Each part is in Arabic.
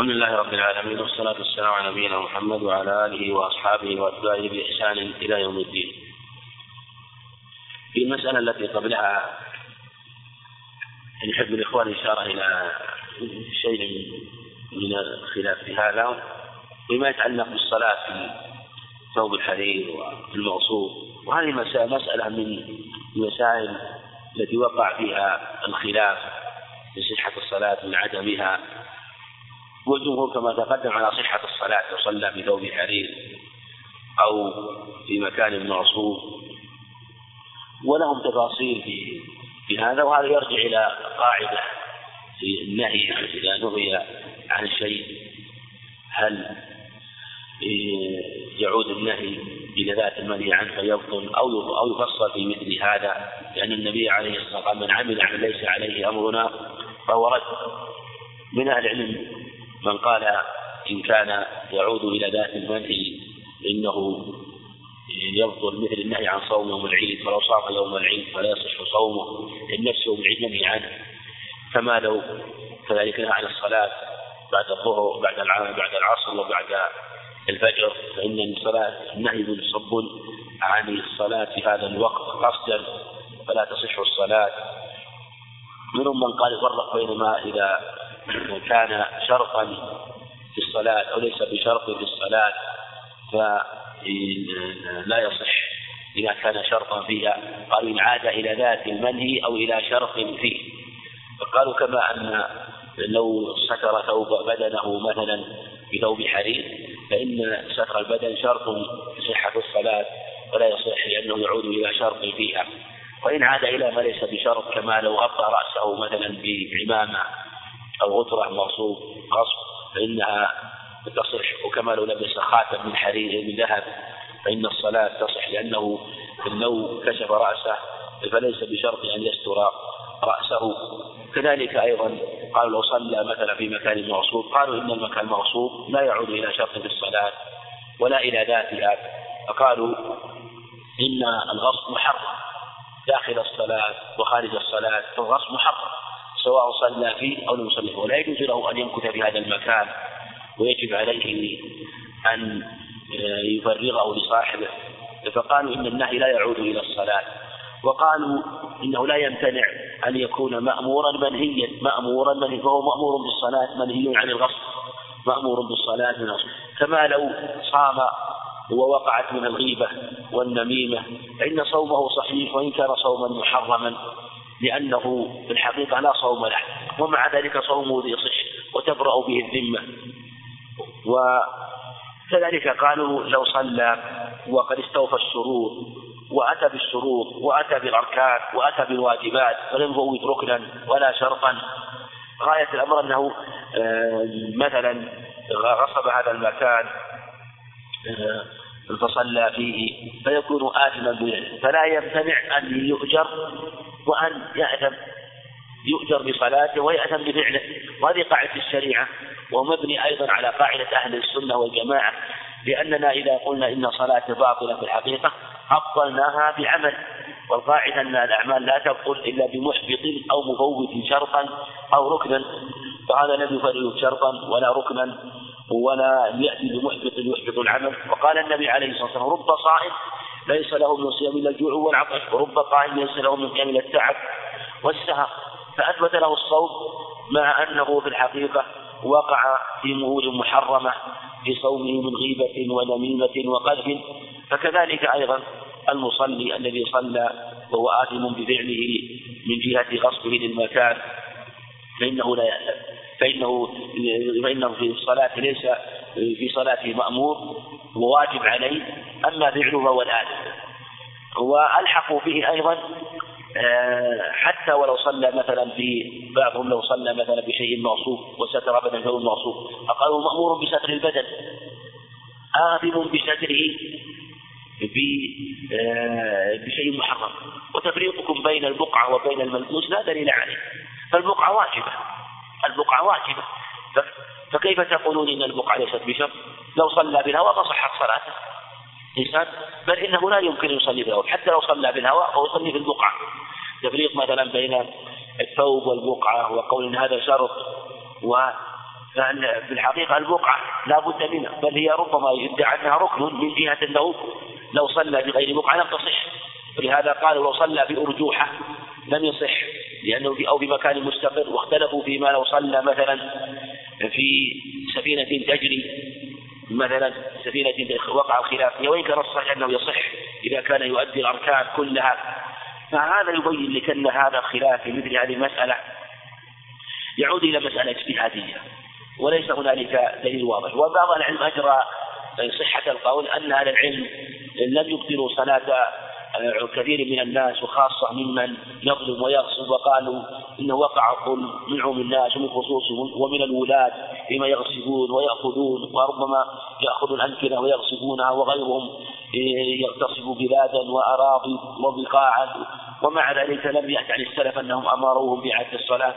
الحمد لله رب العالمين والصلاة والسلام على نبينا محمد وعلى آله وأصحابه وأتباعه بإحسان إلى يوم الدين. في المسألة التي قبلها يحب الإخوان إشارة إلى شيء من الخلاف في هذا وما يتعلق بالصلاة في ثوب الحرير والمغصوب وهذه مسألة من المسائل التي وقع فيها الخلاف في صحة الصلاة من عدمها والجمهور كما تقدم على صحة الصلاة لو صلى ثوب حرير أو في مكان معصوب ولهم تفاصيل في في هذا وهذا يرجع إلى قاعدة في النهي إذا نهي عن شيء هل يعود النهي إلى ذات المنهي عنه فيبطل أو أو يفصل في مثل هذا؟ لأن النبي عليه الصلاة والسلام من عمل عمل ليس عليه أمرنا فهو رد. من أهل العلم من قال إن كان يعود إلى ذات المنهي إنه يبطل مثل النهي عن صوم يوم العيد فلو صام يوم العيد فلا يصح صومه لنفسه يوم العيد منهي عنه. كما لو كذلك نهى عن الصلاة بعد الظهر بعد بعد العصر وبعد الفجر فإن الصلاة النهي منصب عن الصلاة في هذا الوقت قصدا فلا تصح الصلاة. منهم من قال يفرق بين ما إذا كان شرطا في الصلاة أو ليس بشرط في الصلاة فلا يصح إذا كان شرطا فيها. قالوا إن عاد إلى ذات المنهي أو إلى شرط فيه. فقالوا كما أن لو ستر ثوب بدنه مثلا بثوب حرير فإن ستر البدن شرط في صحة الصلاة ولا يصح لأنه يعود إلى شرط فيها. وإن عاد إلى ما ليس بشرط كما لو غطى رأسه مثلا بعمامة أو غطرة مغصوب غصب فإنها تصح. وكما لو لبس خاتم من حرير من ذهب فإن الصلاة تصح لأنه لو كشف رأسه فليس بشرط أن يستر رأسه. كذلك أيضا قالوا لو صلى مثلا في مكان مغصوب قالوا إن المكان المغصوب لا يعود إلى شرط في الصلاة ولا إلى ذاتها فقالوا إن الغصب محرم داخل الصلاة وخارج الصلاة فالغصب محرم. سواء صلى فيه أو لم يصلي. ولا يجوز له أن يمكث في هذا المكان ويجب عليه أن يفرغه لصاحبه. فقالوا إن النهي لا يعود إلى الصلاة. وقالوا إنه لا يمتنع أن يكون مأمورا منهيا. مأمورا منهيا فهو مأمور بالصلاة منهي عن الغصب. مأمور بالصلاة من الغصب. كما لو صام ووقعت من الغيبة والنميمة فإن صومه صحيح وإن كان صوما محرما. لأنه في الحقيقة لا صوم له ومع ذلك صومه يصح وتبرأ به الذمة. وكذلك قالوا لو صلى وقد استوفى الشروط وأتى بالشروط وأتى بالأركان وأتى بالواجبات ولم يفوت ركنا ولا شرطا. غاية الأمر أنه آه، مثلا غصب هذا المكان آه، فصلى فيه فيكون آثما فلا يمتنع أن يؤجر وأن يأثم. يؤجر بصلاته ويأثم بفعله. وهذه قاعدة الشريعة. ومبني أيضا على قاعدة أهل السنة والجماعة. لأننا إذا قلنا إن صلاة باطلة في الحقيقة أبطلناها بعمل. والقاعدة أن الأعمال لا تبطل إلا بمحبط أو مفوت شرطا أو ركنا. فهذا لم يفرد شرطا ولا ركنا. ولا يأتي بمحبط يحبط العمل. وقال النبي عليه الصلاة والسلام رب صائم ليس له من صيام إلا الجوع والعطش ورب قائم ليس له من قيام إلا التعب والسهر. فأثبت له الصوم مع أنه في الحقيقة وقع في أمور محرمة في صومه من غيبة ونميمة وقذف. فكذلك أيضا المصلي الذي صلى وهو آثم بفعله من جهة غصبه للمكان فإنه لا يأثم. فإنه فإنه في الصلاة ليس في صلاته مأمور وواجب عليه أما فعله فهو الآثم وألحقوا به أيضا آه، حتى ولو صلى مثلا في بعضهم لو صلى مثلا بشيء مغصوب وستر بدن فهو مغصوب فقالوا مأمور بستر البدن. آثم بستره آه، بشيء محرم. وتفريقكم بين البقعة وبين الملبوس لا دليل عليه. فالبقعة واجبة. البقعة واجبة. فكيف تقولون إن البقعة ليست بشرط؟ لو صلى بالهواء ما صحت صلاته. إنسان بل إنه لا يمكن يصلي بالهواء حتى لو صلى بالهواء فهو يصلي في البقعة تفريق مثلا بين الثوب والبقعة وقول إن هذا شرط و في الحقيقة البقعة لا بد منها. بل هي ربما يدعى أنها ركن من جهة أنه لو صلى بغير بقعة لم تصح. ولهذا قالوا لو صلى في أرجوحة لم يصح لأنه أو في مكان مستقر واختلفوا فيما لو صلى مثلا في سفينة تجري مثلا سفينة وقع الخلاف. وإن كان الصحيح أنه يصح إذا كان يؤدي الأركان كلها. فهذا يبين لك أن هذا الخلاف في مثل هذه المسألة يعود إلى مسألة اجتهادية وليس هنالك دليل واضح. وبعض العلم أجرى صحة القول أن أهل العلم لم يبطلوا صلاة كثير من الناس وخاصة ممن يظلم ويغصب وقالوا إنه وقع الظلم منهم الناس ومن خصوصهم ومن الولاة فيما يغصبون ويأخذون وربما يأخذوا الأمكنة ويغصبونها وغيرهم يغتصب بلادا وأراضي وبقاعا ومع ذلك لم يأت عن السلف أنهم أمروهم بإعادة الصلاة.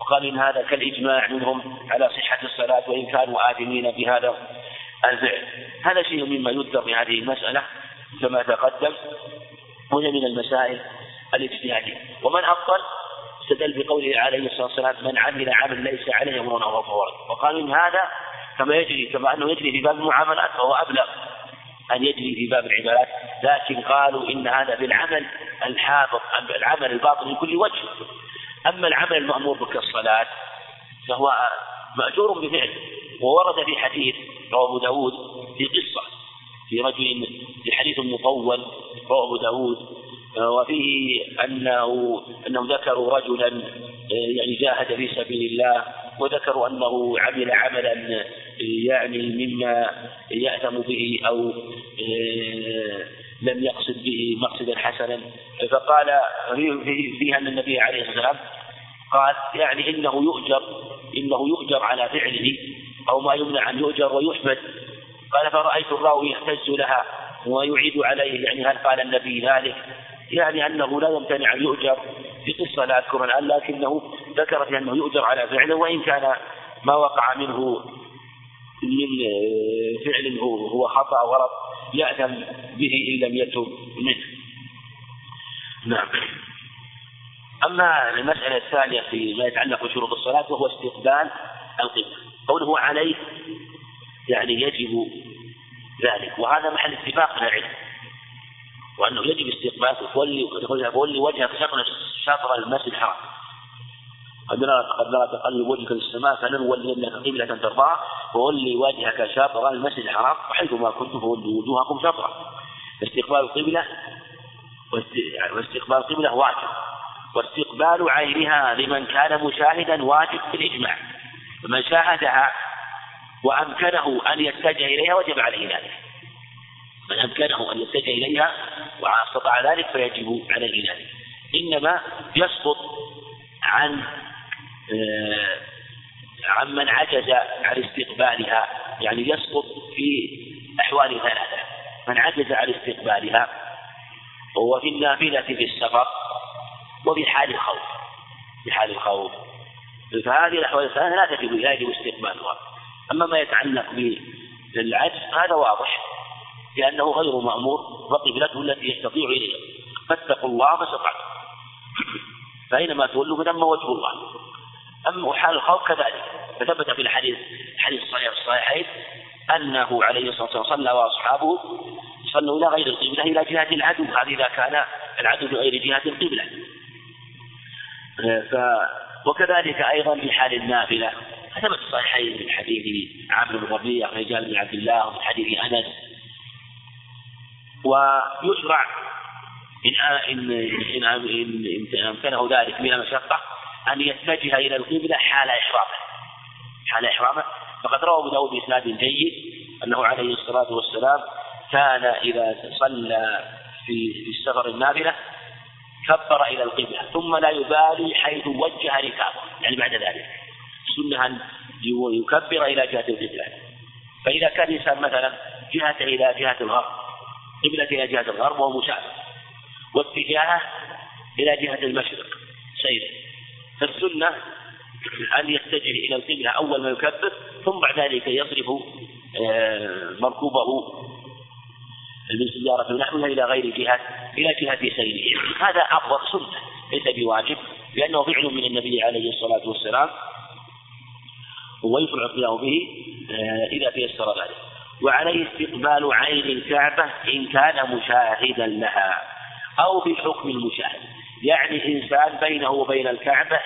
وقال إن هذا كالإجماع منهم على صحة الصلاة وإن كانوا آثمين بهذا الفعل. هذا شيء مما يذكر في هذه المسألة كما تقدم. وهي من المسائل الاجتهادية. ومن أبطل استدل بقوله عليه الصلاة والسلام من عمل عمل ليس عليه أمرنا فهو فورا وقال إن هذا كما يجري كما أنه يجري في باب المعاملات فهو أبلغ أن يجري في باب العبادات. لكن قالوا إن هذا بالعمل الحافظ العمل الباطل من كل وجه. أما العمل المأمور بك الصلاة فهو مأجور بفعل. وورد في حديث رواه أبو داود في قصة. في رجل في حديث مطول رواه أبو داود وفيه أنه أنهم ذكروا رجلا يعني جاهد في سبيل الله وذكروا أنه عمل عملا يعني مما يأثم به أو لم يقصد به مقصدا حسنا. فقال فيه أن النبي عليه الصلاة والسلام قال يعني إنه يؤجر إنه يؤجر على فعله أو ما يمنع أن يؤجر ويحمد. قال فرأيت الراوي يهتز لها ويعيد عليه يعني هل قال النبي ذلك؟ يعني أنه لا يمتنع أن يؤجر في قصة لا أذكر الآن لكنه ذكر في أنه يؤجر على فعله وإن كان ما وقع منه من فعل هو خطأ غلط يأثم به إن لم يتب منه. نعم. أما المسألة الثانية فيما يتعلق بشروط الصلاة وهو استقبال القبلة. قوله عليه يعني يجب ذلك. وهذا محل اتفاق العلم وأنه يجب استقبال تولي تولي وجهك شطر شطر المسجد الحرام. قد نرى قد نرى تقلب وجهك في السماء فلنولينك قبلة ترضاها وولي وجهك شطر المسجد الحرام. وحيثما كنتم فولوا وجوهكم شطرا استقبال القبلة واستقبال القبلة واجب. واستقبال عينها لمن كان مشاهدا واجب بالإجماع فمن شاهدها وأمكنه أن يتجه إليها وجب عليه ذلك. من أمكنه أن يتجه إليها وأستطاع ذلك فيجب عليه ذلك. إنما يسقط عن آه، عن من عجز عن استقبالها يعني يسقط في أحوال ثلاثة. من عجز عن استقبالها وهو في النافلة في السفر وفي حال الخوف. في حال الخوف. فهذه الأحوال الثلاثة لا تجب لا يجب استقبالها. أما ما يتعلق بالعجز هذا واضح لأنه غير مأمور وقبلته التي يستطيع إليها. فاتقوا الله ما استطعتم. فأينما تولوا فثم وجه الله. أما حال الخوف كذلك. فثبت في الحديث الحديث الصحيح الصحيحين أنه عليه الصلاة والسلام صلى وأصحابه صلوا إلى غير القبلة إلى جهة العدو. هذا إذا كان العدو بغير جهة القبلة. ف وكذلك أيضا في حال النافلة. ثبت الصحيحين من حديث عامر بن ربيع رجال بن عبد الله ومن حديث أنس. ويشرع إن إن إن إن أمكنه ذلك من المشقة أن يتجه إلى القبلة حال إحرامه. حال إحرامه. فقد روى أبو داود بإسناد جيد أنه عليه الصلاة والسلام كان إذا صلى في في السفر النافلة كبر إلى القبلة ثم لا يبالي حيث وجه ركابه يعني بعد ذلك. السنة أن يكبر إلى جهة القبلة فإذا كان الإنسان مثلا جهته إلى جهة الغرب قبلة إلى جهة الغرب وهو مسافر واتجاهه إلى جهة المشرق سير فالسنة أن يتجه إلى القبلة أول ما يكبر ثم بعد ذلك يصرف آه، مركوبه من سيارة نحوها إلى غير جهة إلى جهة سيره هذا أفضل سنة ليس بواجب لأنه فعل من النبي عليه الصلاة والسلام ويشرع القيام به آه، إذا تيسر ذلك. وعليه استقبال عين الكعبة إن كان مشاهدا لها أو بحكم المشاهد. يعني إنسان بينه وبين الكعبة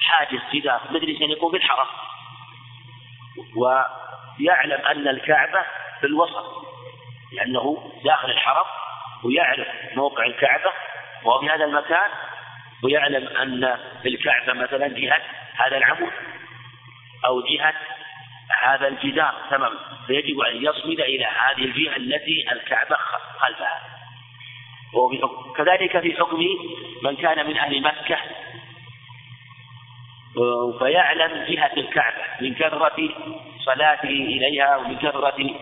حاجز جدار أن يكون بالحرم. ويعلم أن الكعبة في الوسط لأنه داخل الحرم ويعرف موقع الكعبة وهو في هذا المكان ويعلم أن الكعبة مثلا جهة هذا العمود. أو جهة هذا الجدار تماما فيجب أن يصمد إلى هذه الجهة التي الكعبة خلفها. كذلك في حكم من كان من أهل مكة فيعلم جهة الكعبة من كثرة صلاته إليها ومن كثرة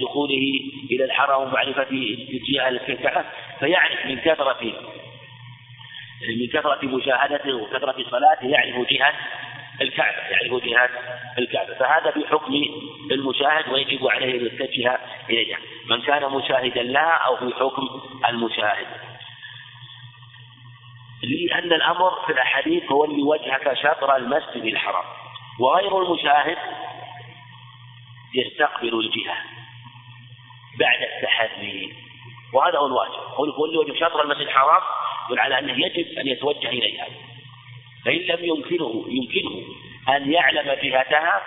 دخوله إلى الحرم ومعرفة اتجاه الكعبة. فيعرف من كثرة من كثرة مشاهدته وكثرة صلاته يعرف جهة الكعبة يعرف جهة الكعبة. فهذا بحكم المشاهد ويجب عليه أن يتجه إليها. من كان مشاهدا لها أو في حكم المشاهد. لأن الأمر في الأحاديث هو اللي وجهك شطر المسجد الحرام. وغير المشاهد يستقبل الجهة بعد التحري. وهذا هو الواجب. هو اللي وجه شطر المسجد الحرام يقول على أنه يجب أن يتوجه إليها. فإن لم يمكنه يمكنه أن يعلم جهتها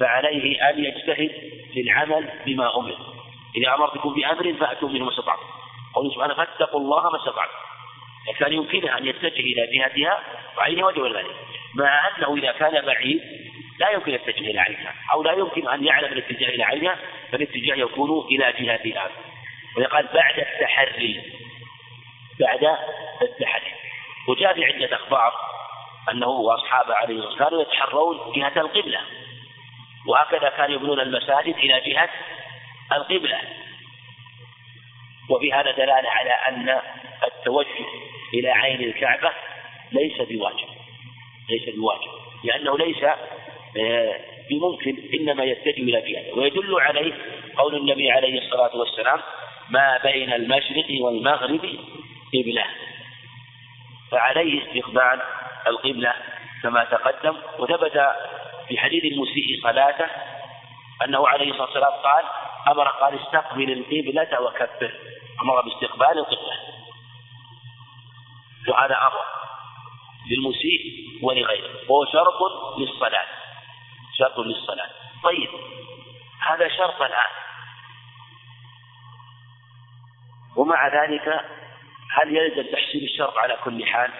فعليه أن يجتهد للعمل بما أمر. إذا أمرتكم بأمر فأتوا منه ما استطعتم. قوله سبحانه فاتقوا الله ما استطعتم. كان يمكنها أن يتجه إلى جهتها وعينه وجه ذلك؟ مع أنه إذا كان بعيد لا يمكن الاتجاه إلى عينها أو لا يمكن أن يعلم الاتجاه إلى عينها فالاتجاه يكون إلى جهتها. ويقال بعد التحري بعد التحري. وجاء في عدة أخبار أنه وأصحابه عليه الصلاة والسلام كانوا يتحرون جهة القبلة وهكذا كانوا يبنون المساجد إلى جهة القبلة. وفي هذا دلالة على أن التوجه إلى عين الكعبة ليس بواجب ليس بواجب لأنه ليس آه، بممكن إنما يتجه إلى جهة. ويدل عليه قول النبي عليه الصلاة والسلام ما بين المشرق والمغرب قبلة. فعليه استقبال القبلة كما تقدم. وثبت في حديث المسيء صلاته أنه عليه الصلاة والسلام قال أمر قال استقبل القبلة وكبر. أمر باستقبال القبلة. وهذا أمر للمسيء ولغيره. وهو شرط للصلاة. شرط للصلاة. طيب هذا شرط الآن. ومع ذلك هل يلزم تحصيل الشرط على كل حال؟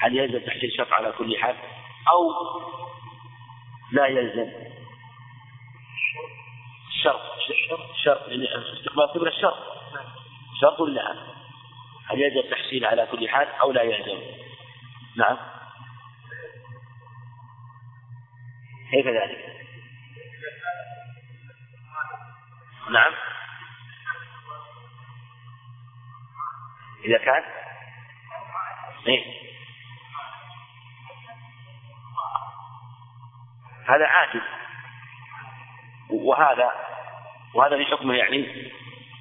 هل يلزم تحصيل الشرط على كل حال؟ أو لا يلزم؟ شرط شرط استقبال قبل الشرط شرط لها هل يلزم تحصيل على كل حال أو لا يلزم؟ نعم كيف ذلك؟ نعم إذا كان؟ إيه؟ هذا عاجز وهذا وهذا في حكمه يعني؟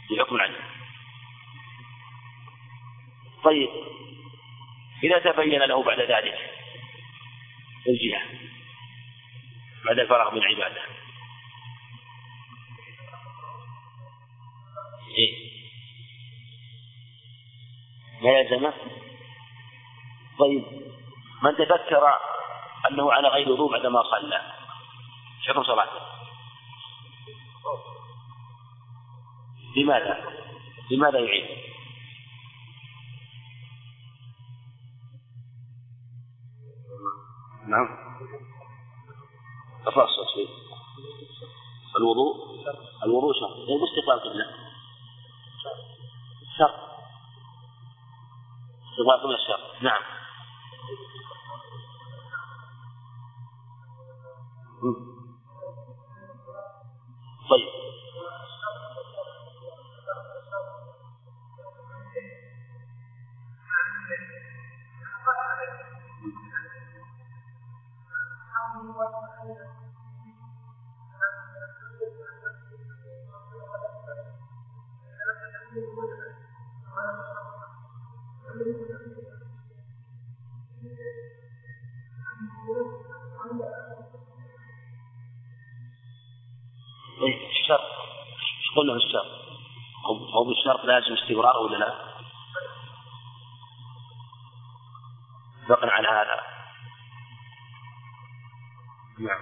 في حكم العجز طيب. إذا تبين له بعد ذلك الجهة بعد الفراغ من العبادة إيه؟ ما يلزمه طيب من تذكر أنه على غير وضوء بعدما صلى؟ حكم صلاته لماذا؟ لماذا يعيد؟ نعم. تفصل شيء الوضوء؟ الوضوء شرط. يعني استقبال قبلة. شرط. سواك من الشر نعم. طيب. Thank you. الشرط. إيش قلنا الشرط؟ هو بالشرط لازم استمرار ولا لا؟ اتفقنا على هذا. نعم.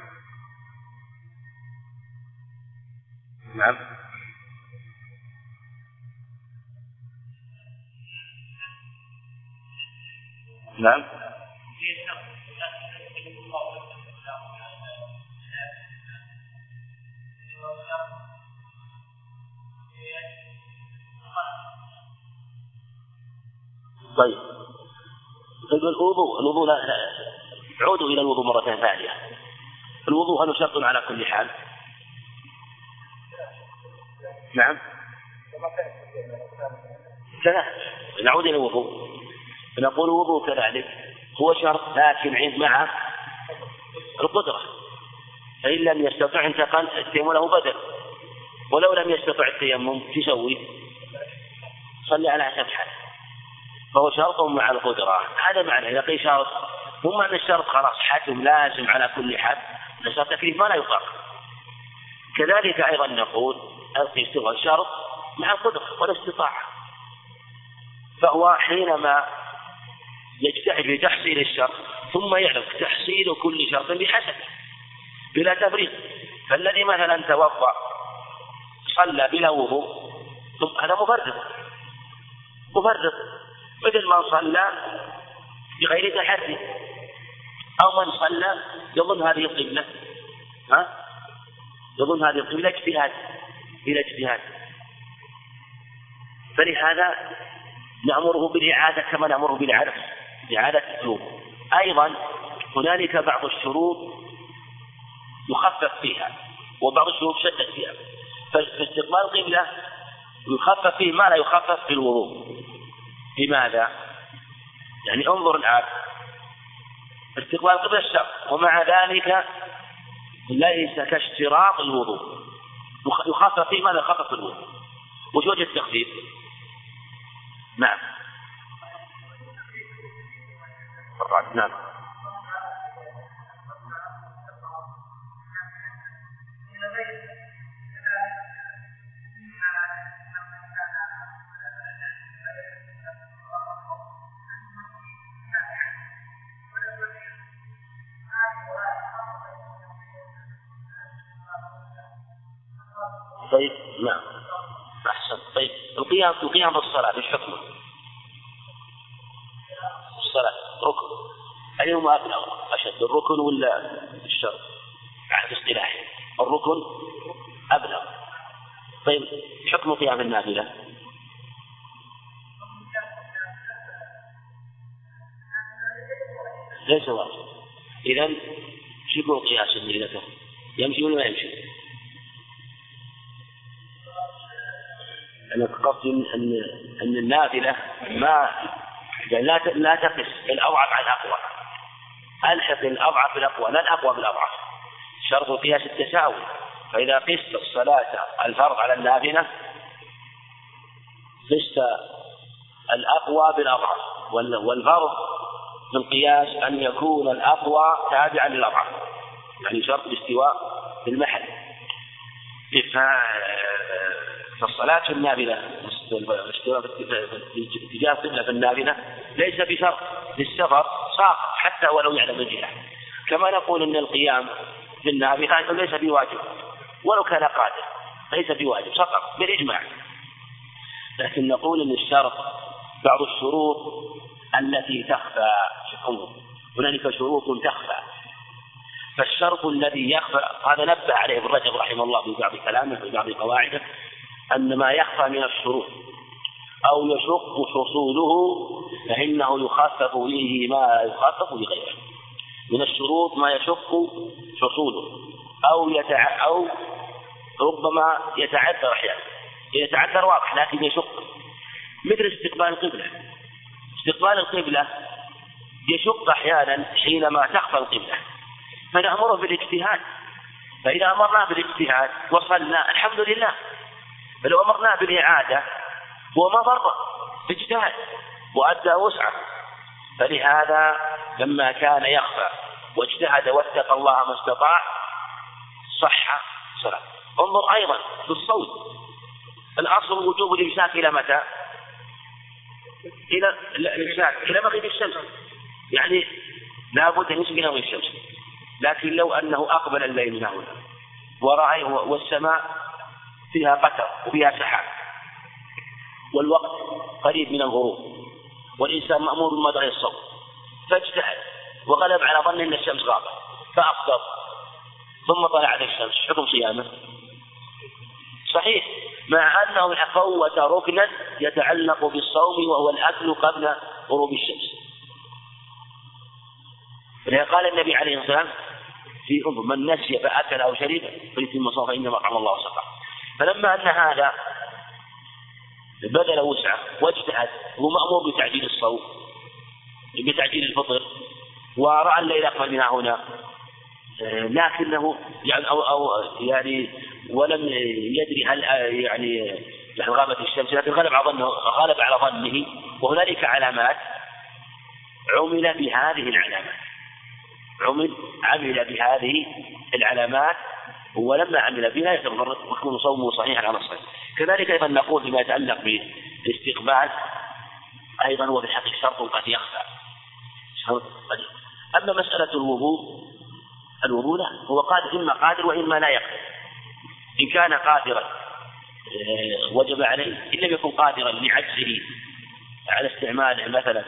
نعم. نعم. طيب. طيب الوضوء الوضوء لا عودوا إلى الوضوء مرة ثانية. الوضوء هل شرط على كل حال؟ نعم. ثلاث نعود إلى الوضوء. نقول الوضوء كذلك هو شرط لكن عند مع القدرة. فإن لم يستطع انتقل التيمم له بدل. ولو لم يستطع التيمم تسوي. صلي على حسب حاله فهو شرط مع القدرة. هذا معنى إذا قيل شرط ثم أن الشرط خلاص حتم لازم على كل حد فصار تكليف ما لا يطاق. كذلك أيضا نقول الاستغفار شرط مع القدرة والاستطاعة. فهو حينما يجتهد في تحصيل الشرط ثم يعلم تحصيل كل شرط بحسب بلا تفريط فالذي مثلا توضأ صلى بلا وضوء هذا مفرط. مفرط. مثل من صلى بغير تحري أو من صلى يظن هذه القبلة ها؟ يظن هذه القبلة اجتهاد. إلى اجتهاد. فلهذا نأمره بالإعادة كما نأمره بالإعادة إعادة الوضوء أيضا هنالك بعض الشروط يخفف فيها وبعض الشروط شدد فيها. فاستقبال القبلة يخفف فيه ما لا يخفف في الوضوء. لماذا؟ يعني انظر الآن. استقبال القبلة الشرط ومع ذلك ليس كاشتراط الوضوء. يخفف فيه ماذا؟ في الوضوء. وش وجه التخفيف؟ نعم. نعم. نعم. أحسن. طيب القيام القيام بالصلاة إيش حكمه؟ الصلاة ركن. أيهما أبلغ أشد الركن ولا الشرط؟ على اصطلاح الركن أبلغ طيب حكم قيام النافلة؟ ليس واجب. إذا يكون قياس الليلة يمشي ولا ما يمشي؟ أنا قصدي أن أن النافلة ما يعني لا لا تقس الأضعف على الأقوى. ألحق الأضعف بالأقوى لا الأقوى بالأضعف. شرط القياس التساوي. فإذا قست الصلاة الفرض على النافلة قست الأقوى بالأضعف. والفرض في القياس أن يكون الأقوى تابعا للأضعف. يعني شرط الاستواء في المحل. فالصلاة في النافلة. في اتجاه القبلة في النافلة ليس بشرط للسفر ساقط حتى ولو يعلم الجهة. كما نقول إن القيام في النافلة ليس بواجب ولو كان قادر ليس بواجب سقط بالإجماع. لكن نقول إن الشرط بعض الشروط التي تخفى هنالك شروط تخفى. فالشرط الذي يخفى هذا نبه عليه ابن رجب رحمه الله في بعض كلامه في بعض قواعده أن ما يخفى من الشروط أو يشق حصوله فإنه يخفف به ما يخفف لغيره. من الشروط ما يشق حصوله أو يتع... أو ربما يتعذر أحيانا. يتعذر واضح لكن يشق. مثل استقبال القبلة. استقبال القبلة يشق أحيانا حينما تخفى القبلة. فنأمره بالاجتهاد. فإذا أمرنا بالاجتهاد وصلنا الحمد لله فلو أمرناه بالإعادة هو ما ضر اجتهد وأدى وسعة. فلهذا لما كان يخفى واجتهد واتقى الله ما استطاع صح صلاة. انظر أيضا في الصوت الأصل وجوب الإمساك إلى متى؟ إلى الإمساك إلى مغيب الشمس. يعني لا بد أن يمسك الشمس. لكن لو أنه أقبل الليل من هنا ورأي والسماء فيها قتر وفيها سحاب. والوقت قريب من الغروب. والإنسان مأمور بمدغ الصوت فاجتهد وغلب على ظنه أن الشمس غابت. فأفطر. ثم طلعت الشمس. حكم صيامه. صحيح. مع أنه فوت ركنا يتعلق بالصوم وهو الأكل قبل غروب الشمس. قال النبي عليه الصلاة والسلام في من نسي فأكل أو شرب فليتم صوم فإنما أطعم الله وسقى. فلما أن هذا بذل وسعه واجتهد هو مأمور بتعجيل الصوم بتعجيل الفطر ورأى الليل أقبل منها هنا. لكنه يعني أو أو يعني ولم يدري هل يعني يعني غابت الشمس لكن غلب على ظنه غلب على ظنه. وهنالك علامات عمل بهذه العلامات. عمل عمل بهذه العلامات ولما عمل بها يكون صومه صحيحا على الصحيح كذلك أيضا نقول فيما يتعلق بالاستقبال أيضا هو في الحقيقة شرط قد يخفى. أما مسألة الوضوء الوضوء لا. هو قادر إما قادر وإما لا يقدر. إن كان قادرا آه، وجب عليه. إن لم يكن قادرا لعجزه على استعماله مثلا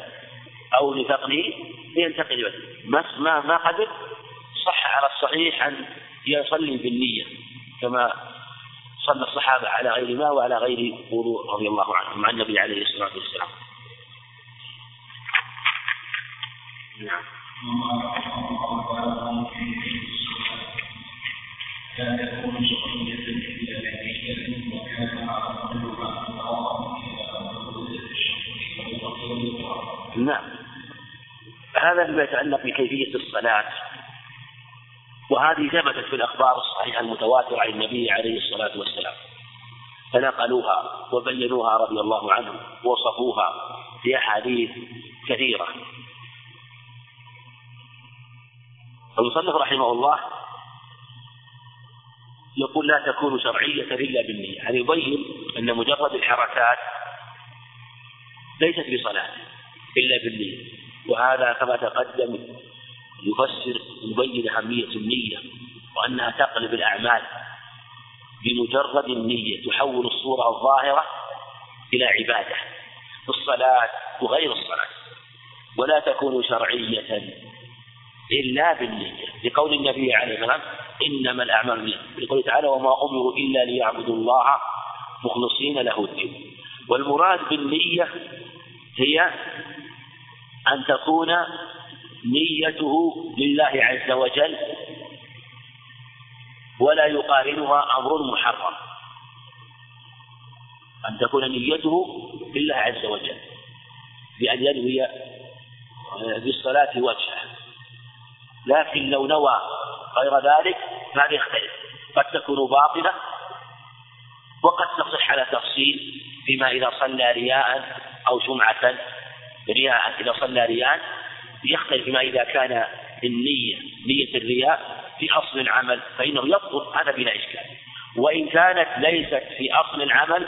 أو لفقره ينتقل ما ما قدر صح على الصحيح ان يصلي بالنية كما صلى الصحابة على غير ماء وعلى غير وضوء رضي الله عنهم مع النبي عليه الصلاة والسلام. نعم. نعم هذا فيما يتعلق بكيفية الصلاة. وهذه ثبتت في الأخبار الصحيحة المتواترة عن النبي عليه الصلاة والسلام. فنقلوها وبينوها رضي الله عنهم ووصفوها في أحاديث كثيرة. المصنف رحمه الله يقول لا تكون شرعية إلا بالنية. يعني يبين أن مجرد الحركات ليست بصلاة إلا بالنية. وهذا كما تقدم يفسر يبين أهمية النية وأنها تقلب الأعمال بمجرد النية تحول الصورة الظاهرة إلى عبادة في الصلاة وغير الصلاة ولا تكون شرعية إلا بالنية لقول النبي عليه والسلام إنما الأعمال بالنية لقوله تعالى وما أمروا إلا ليعبدوا الله مخلصين له الدين والمراد بالنية هي أن تكون نيته لله عز وجل ولا يقارنها أمر محرم. أن تكون نيته لله عز وجل بأن ينوي بالصلاة وجهه. لكن لو نوى غير ذلك فهذا يختلف. قد تكون باطلة وقد تصح على تفصيل فيما إذا صلى رياء أو سمعة رياء إذا صلى رياء يختلف ما إذا كان النية نية الرياء في أصل العمل فإنه يبطل هذا بلا إشكال. وإن كانت ليست في أصل العمل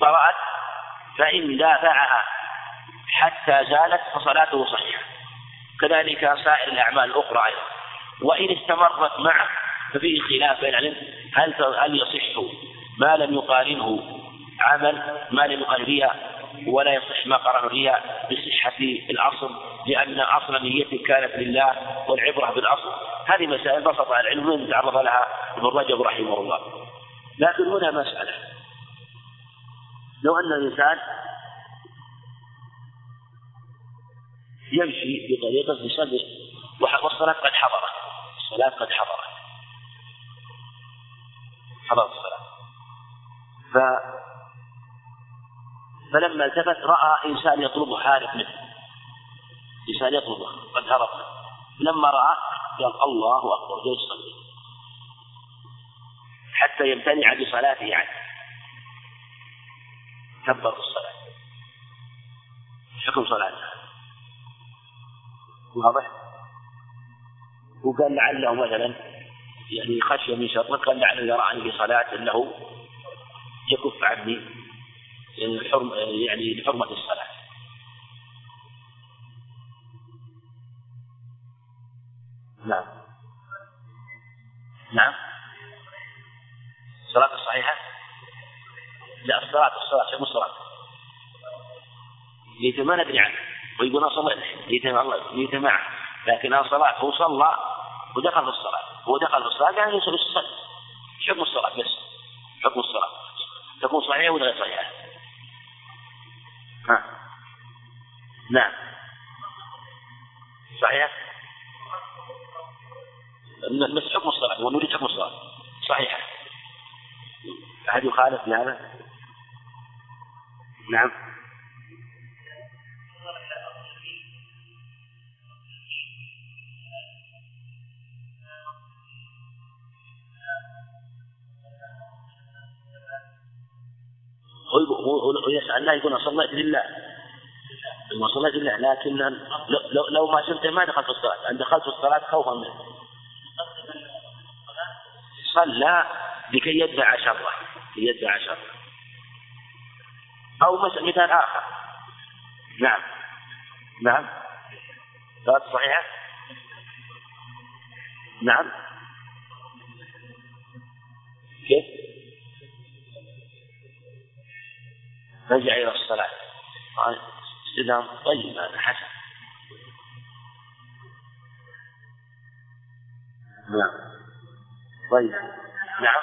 طرأت فإن دافعها حتى زالت فصلاته صحيحة. كذلك سائر الأعمال الأخرى أيضا. وإن استمرت معه ففيه خلاف بين العلم. هل هل يصح؟ ما لم يقارنه عمل ما لم يقارن فيها ولا يصح ما قرأ الرياء بصحة الأصل لأن أصل نيته كانت لله والعبرة بالأصل. هذه مسائل بسط العلم من تعرض لها ابن رجب رحمه الله. لكن هنا مسألة. لو أن الإنسان يمشي بطريقة يصلي والصلاة قد حضرت. الصلاة قد حضرت. حضرت الصلاة. ف فلما التفت رأى إنسان يطلبه حارق منه. إنسان يطلبه قد هرب. لما رأى قال الله أكبر جاي يصلي حتى يمتنع بصلاته عنه كبر الصلاة. حكم صلاته. واضح؟ وقال لعله مثلا يعني خشية من شر كان لعله يرى في صلاة أنه يكف عني. يعني لحرمة الصلاة. نعم. نعم. الصلاة الصحيحة لا الصلاة الصلاة شو الصلاة نيته ما ندري عنه. ويقول أنا صليت. نيته الله نيته معه لكن الصلاة هو صلى ودخل في الصلاة. هو دخل في الصلاة قال يصلي الصلاة. حكم الصلاة بس؟ حكم الصلاة؟ تكون صحيحة ولا غير صحيحة؟ ها. نعم. صحيح؟ بس حكم الصلاة ونريد حكم الصلاة صحيحة أحد يخالف هذا نعم. ويسأل لا يقول صليت لله. ما صليت لله. لكن لو, لو ما شفته ما دخلت الصلاة. أن دخلت الصلاة خوفا منه. صلى لكي يدفع شره. ليدفع شره. أو مثال آخر. نعم. نعم. صحيحة؟ نعم. رجع إلى الصلاة. قال استدام طيب هذا حسن. نعم. طيب. نعم.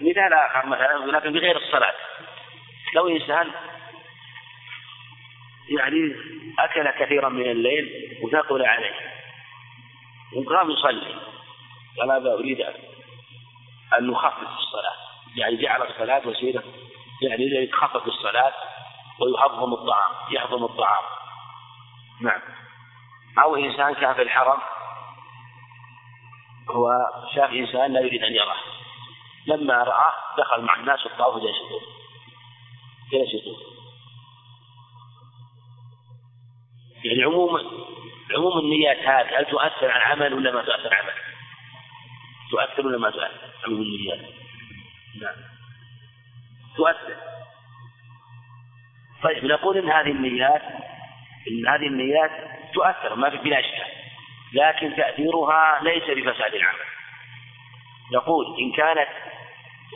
مثال آخر مثلا لكن بغير الصلاة. لو إنسان يعني أكل كثيرا من الليل وثقل عليه وقام يصلي قال أريد أن نخفف الصلاة. يعني جعل الصلاة وسيلة يعني يتخفف الصلاة ويحظم الطعام يحظم الطعام. نعم. أو إنسان كان في الحرم هو شاف إنسان لا يريد أن يراه. لما رآه دخل مع الناس الطواف وجلس يطوف جلس يطوف يعني عموم عموم النيات هذه هل تؤثر على العمل ولا ما تؤثر على العمل؟ تؤثر ولا ما تؤثر؟ عموم النيات؟ نعم. تؤثر. طيب نقول إن هذه النيات إن هذه النيات تؤثر ما في بلا إشكال. لكن تأثيرها ليس بفساد العمل. نقول إن كانت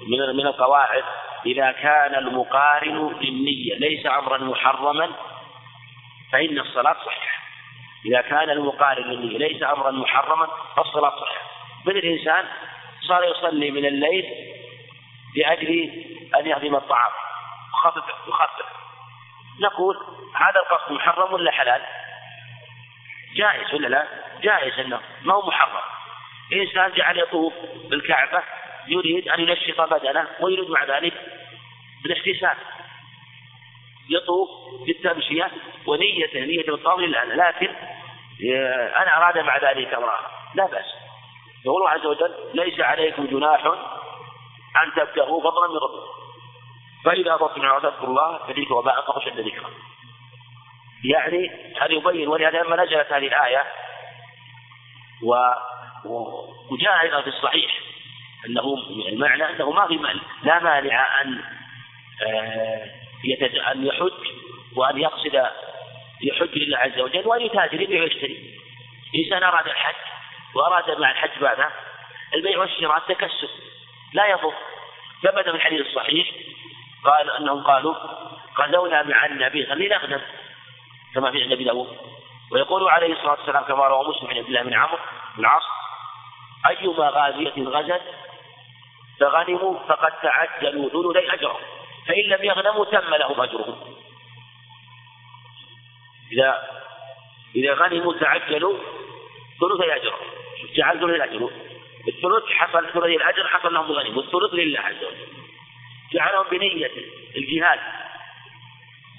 من من القواعد إذا كان المقارن للنية ليس أمرا محرما فإن الصلاة صحيحة. إذا كان المقارن للنية ليس أمرا محرما فالصلاة صحيحة. مثل انسان صار يصلي من الليل لأجل أن يهضم الطعام يخفف يخفف نقول هذا القصد محرم ولا حلال؟ جائز ولا لا؟ جائز إنه ما هو محرم. انسان جعل يطوف بالكعبة يريد أن ينشط بدنه ويريد مع ذلك بالاحتساب يطوف بالتمشية ونيته نية الطواف لله لكن آه، أنا أراد مع ذلك امرأة. لا بأس. يقول الله عز وجل ليس عليكم جناح أن تبتغوا فضلا من ربكم فإذا أردتم أن تذكروا الله فذكروا وباء فأشد ذكرا يعني هذا يبين ولهذا لما نزلت هذه الآية و... وجاء أيضا في الصحيح أنه المعنى أنه ما في مال لا مانع أن آه. أن يحج وأن يقصد يحج لله عز وجل وأن يتاجر يبيع ويشتري. إنسان أراد الحج وأراد مع الحج بعده البيع والشراء تكسب. لا يضر. ثبت في الحديث الصحيح قال أنهم قالوا غزونا مع النبي نغنم كما في النبي داود. ويقول عليه الصلاة والسلام كما روى مسلم عن عبد الله بن عمرو بن العاص أيما غازية غزت فغنموا فقد تعجلوا ذنوبي أجرهم فإن لم يغنموا تم لهم أجرهم. إذا إذا غنموا تعجلوا ثلثي أجرهم جعل ثلثي أجرهم. الثلث حصل ثلث الأجر حصل لهم الغنيمة والثلث لله عز وجل. جعلهم بنية الجهاد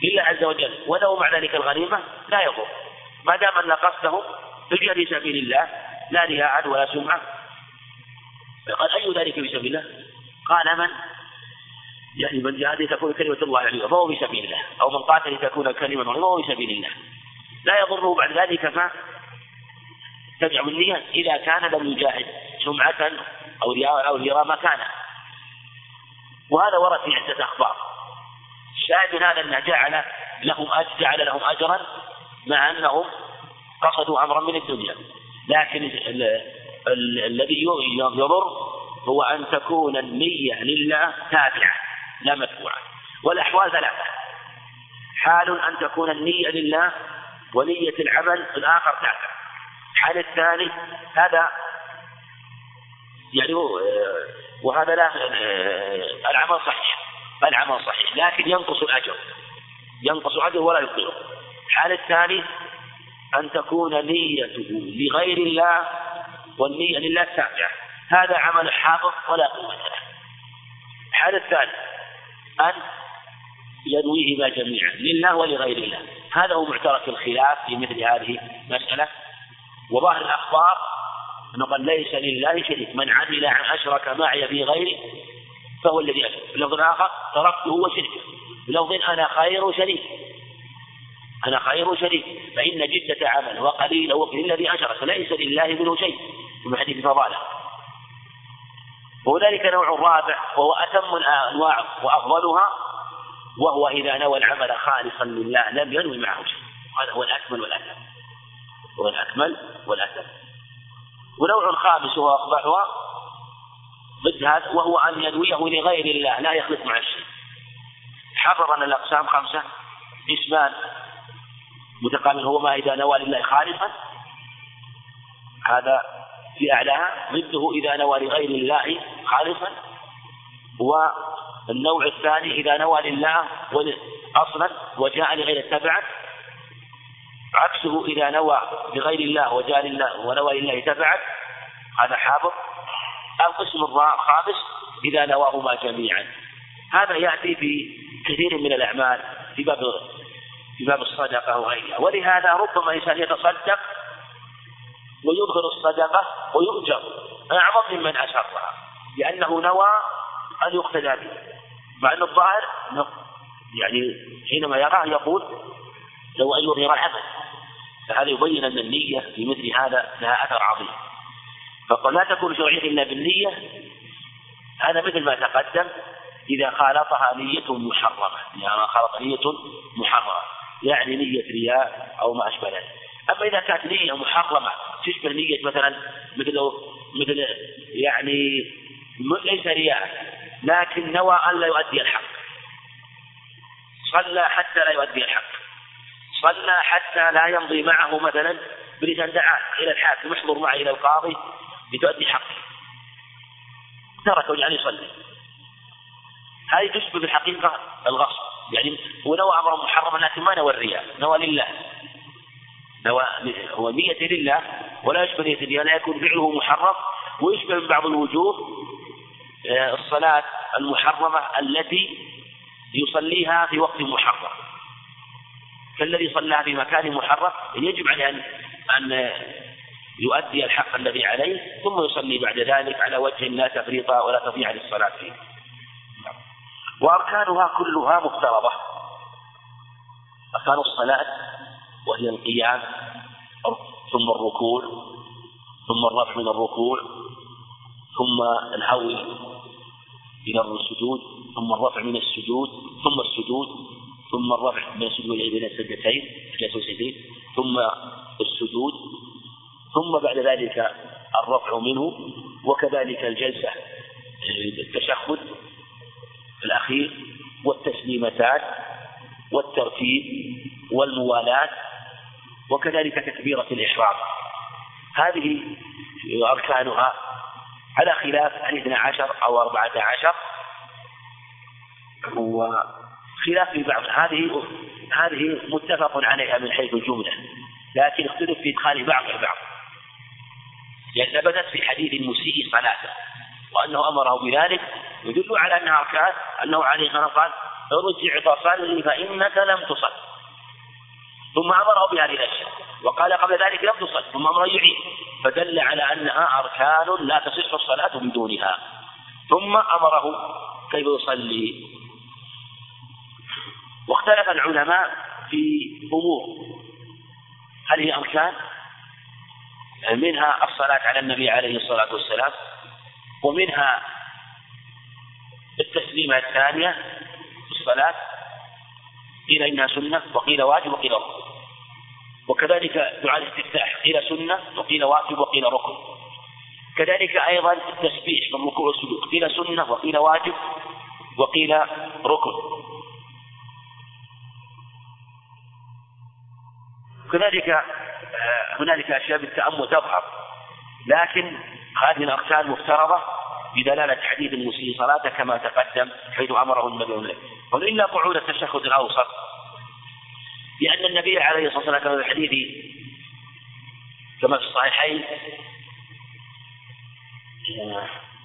لله عز وجل. ولو مع ذلك الغنيمة لا يضر ما دام أن قصدهم الجهاد في سبيل الله لا رياء ولا سمعة. قال أي ذلك في سبيل الله؟ قال من؟ يعني من جهاد تكون كلمة الله عليه فهو في سبيل الله. أو من قاتل تكون كلمة الله فهو في سبيل الله. لا يضره بعد ذلك ما ترجع بالنية إذا كان لم يجاهد. سمعة أو رياء أو رياء مكانه وهذا ورد في عدة أخبار. الشاهد من هذا أنه جعل لهم جعل لهم أجرا مع أنهم قصدوا أمرا من الدنيا. لكن الذي يضر هو أن تكون النية لله تابعة لا مدفوعة. والأحوال ثلاثة. حال أن تكون النية لله ونية العمل الآخر تابع الحال الثاني هذا يعني وهذا لا العمل صحيح العمل صحيح لكن ينقص الأجر ينقص الأجر ولا يبطله الحال الثاني أن تكون نيته لغير الله والنية لله تابعة هذا عمل حاضر ولا قيمة له. الحال الثالث أن ينويهما جميعا لله ولغير الله. هذا هو معترك الخلاف في مثل هذه المسألة. وظاهر الأخبار قال ليس لله شريك. من عمل أشرك معي في غيري فهو الذي أشرك. في آخر تركته وشركه. في لفظ أنا خير شريك. أنا خير شريك. فإن جدة عمل وقليل وفي الذي أشرك. ليس لله منه شيء. في حديث فضالة. وذلك نوع رابع وهو أتم الأنواع وأفضلها وهو إذا نوى العمل خالصا لله لم ينوي معه شيء. هذا هو الأكمل والأتم. هو الأكمل والأتم. ونوع خامس وهو أقبحها ضد هذا وهو أن ينويه لغير الله لا يخلص مع الشيء. حفظ أن الأقسام خمسة اسمان متقابل هو ما إذا نوى لله خالصا هذا في أعلاها ضده إذا نوى لغير الله خالصا والنوع الثاني إذا نوى لله أصلا وجاء لغير التبعة عكسه إذا نوى لغير الله وجاء لله ونوى لله تبعا هذا حاضر القسم الخامس إذا نواهما جميعا. هذا يأتي في كثير من الأعمال في باب في باب الصدقة وغيرها. ولهذا ربما إنسان يتصدق ويظهر الصدقة ويؤجر. أعظم ممن أسرها لأنه نوى أن يقتدى به. مع أن الظاهر يعني حينما يراه يقول لو أن يظهر العمل. فهذا يبين أن النية في مثل هذا لها أثر عظيم. فقد لا تكون شرعية إلا بالنية. هذا مثل ما تقدم. إذا خالطها نية محرمة. يعني خالط نية محرمة. يعني نية رياء أو ما أشبه ذلك. أما إذا كانت نية محرمة تشبه نية مثلا مثل مثل يعني ليس رياء لكن نوى أن لا يؤدي الحق. صلى حتى لا يؤدي الحق. صلى حتى لا يمضي معه مثلا بلسان دعاه إلى الحاكم احضر معي إلى القاضي لتؤدي حقه تركه يعني يصلي. هذه تشبه بالحقيقة الغصب. يعني هو نوى أمرا محرما لكن ما نوى الرياء نوى لله. نوى هو نية لله ولا يشبه نية لله لا يكون فعله محرم ويشبه من بعض الوجوه آه، الصلاة المحرمة التي يصليها في وقت محرم. فالذي صلى في مكان محرم يجب عليه أن أن يؤدي الحق الذي عليه ثم يصلي بعد ذلك على وجه لا تفريط ولا تضييع للصلاة فيه. وأركانها كلها مفترضة. أركان الصلاة وهي القيام ثم الركوع ثم الرفع من الركوع ثم الهوي إلى السجود ثم الرفع من السجود ثم السجود ثم الرفع من السجود بين السجدتين سجدتين ثم السجود ثم بعد ذلك الرفع منه وكذلك الجلسة التشهد الأخير والتسليمتان والترتيب والموالاة وكذلك تكبيرة الإحرام. هذه أركانها على خلاف عن اثنى عشر أو أربعة عشر وخلاف في بعض. هذه هذه متفق عليها من حيث الجملة لكن اختلف في إدخال بعض البعض. لأن ثبتت في حديث المسيء صلاته وأنه أمره بذلك يدل على أنها أركان أنه عليه الصلاة قال ارجع فصلي فإنك لم تصل. ثم أمره بهذه الأشياء وقال قبل ذلك لم تصل ثم أمره يعيد فدل على أنها أركان لا تصح الصلاة بدونها. ثم أمره كيف يصلي؟ واختلف العلماء في أمور. هل هي أركان منها الصلاة على النبي عليه الصلاة والسلام ومنها التسليمة الثانية في الصلاة قيل إنها سنة وقيل واجب وقيل ركن. وكذلك دعاء الاستفتاح قيل سنة وقيل واجب وقيل ركن. كذلك أيضا التسبيح من الركوع والسجود قيل سنة وقيل واجب وقيل ركن. كذلك آه، هنالك أشياء بالتأمل تظهر. لكن هذه الأركان مفترضة بدلالة حديث المسيء صلاته كما تقدم حيث أمره النبي وإلا قعود التشهد الأوسط لأن النبي عليه الصلاة والسلام كما في الحديث كما في الصحيحين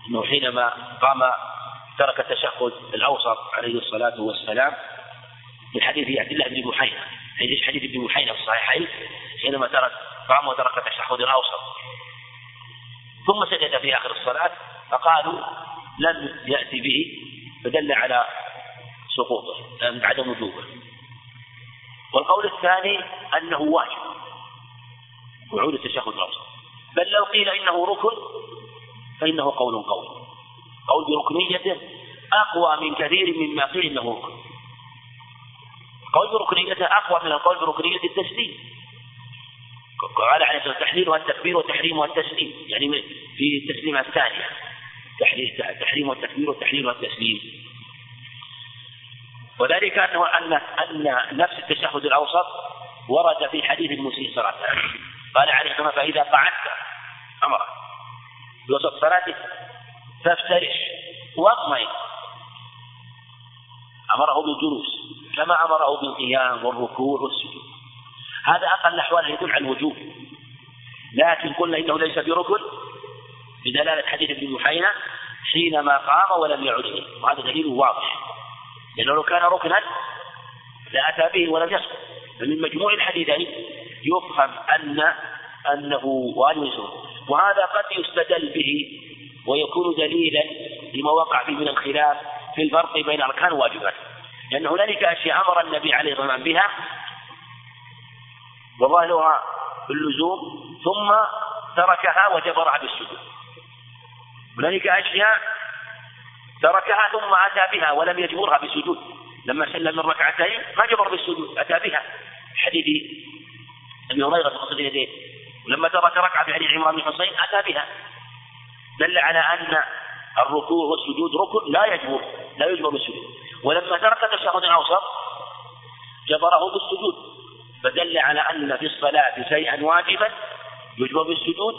أنه حينما قام ترك التشهد الأوسط عليه الصلاة والسلام في حديث عبد الله بن بحيرة حديث حديث ابن بحيرة في الصحيحين حينما ترك قام وترك التشهد الأوسط. ثم سجد في آخر الصلاة فقالوا لم يأتي به فدل على سقوطه عدم وجوبه. والقول الثاني أنه واجب وعود التشهد الأوسط. بل لو قيل إنه ركن فإنه قول قوي. قول بركنيته أقوى من كثير مما قيل إنه ركن. قول بركنيته أقوى من القول بركنية التسليم. قال عليه الصلاة والتحليل والتكبير والتحريم والتسليم. يعني في التسليمة الثانية. تحريم والتكبير والتحليل والتسليم. وذلك أنه أن أن نفس التشهد الأوسط ورد في حديث المسيء صلاته قال عليه الصلاة فإذا قعدت أمرك بوسط صلاتك فافترش واطمئن. أمره بالجلوس كما أمره بالقيام والركوع والسجود. هذا أقل الأحوال يدل على الوجوب. لكن قلنا إنه ليس بركن بدلالة حديث ابن محينة حينما قام ولم يعد وهذا دليل واضح. لأنه لو كان ركنا لأتى به ولم يسقط فمن مجموع الحديثين يفهم أن أنه واجب وهذا قد يستدل به ويكون دليلا لما وقع فيه من الخلاف في الفرق بين أركان وواجبات لأن هنالك أشياء أمر النبي عليه الصلاة والسلام بها وظاهرها اللزوم ثم تركها وجبرها بالسجود. هنالك أشياء تركها ثم أتى بها ولم يجبرها بالسجود. لما سلم من ركعتين ما جبر بالسجود أتى بها. حديث أبي هريرة في قصة اليدين ولما ترك ركعة في حديث عمران بن حصين أتى بها. دل على أن الركوع والسجود ركن لا يجبر لا يجبر بالسجود. ولما ترك التشهد الأوسط جبره بالسجود فدل على أن في الصلاة شيئا واجبا يجبر بالسجود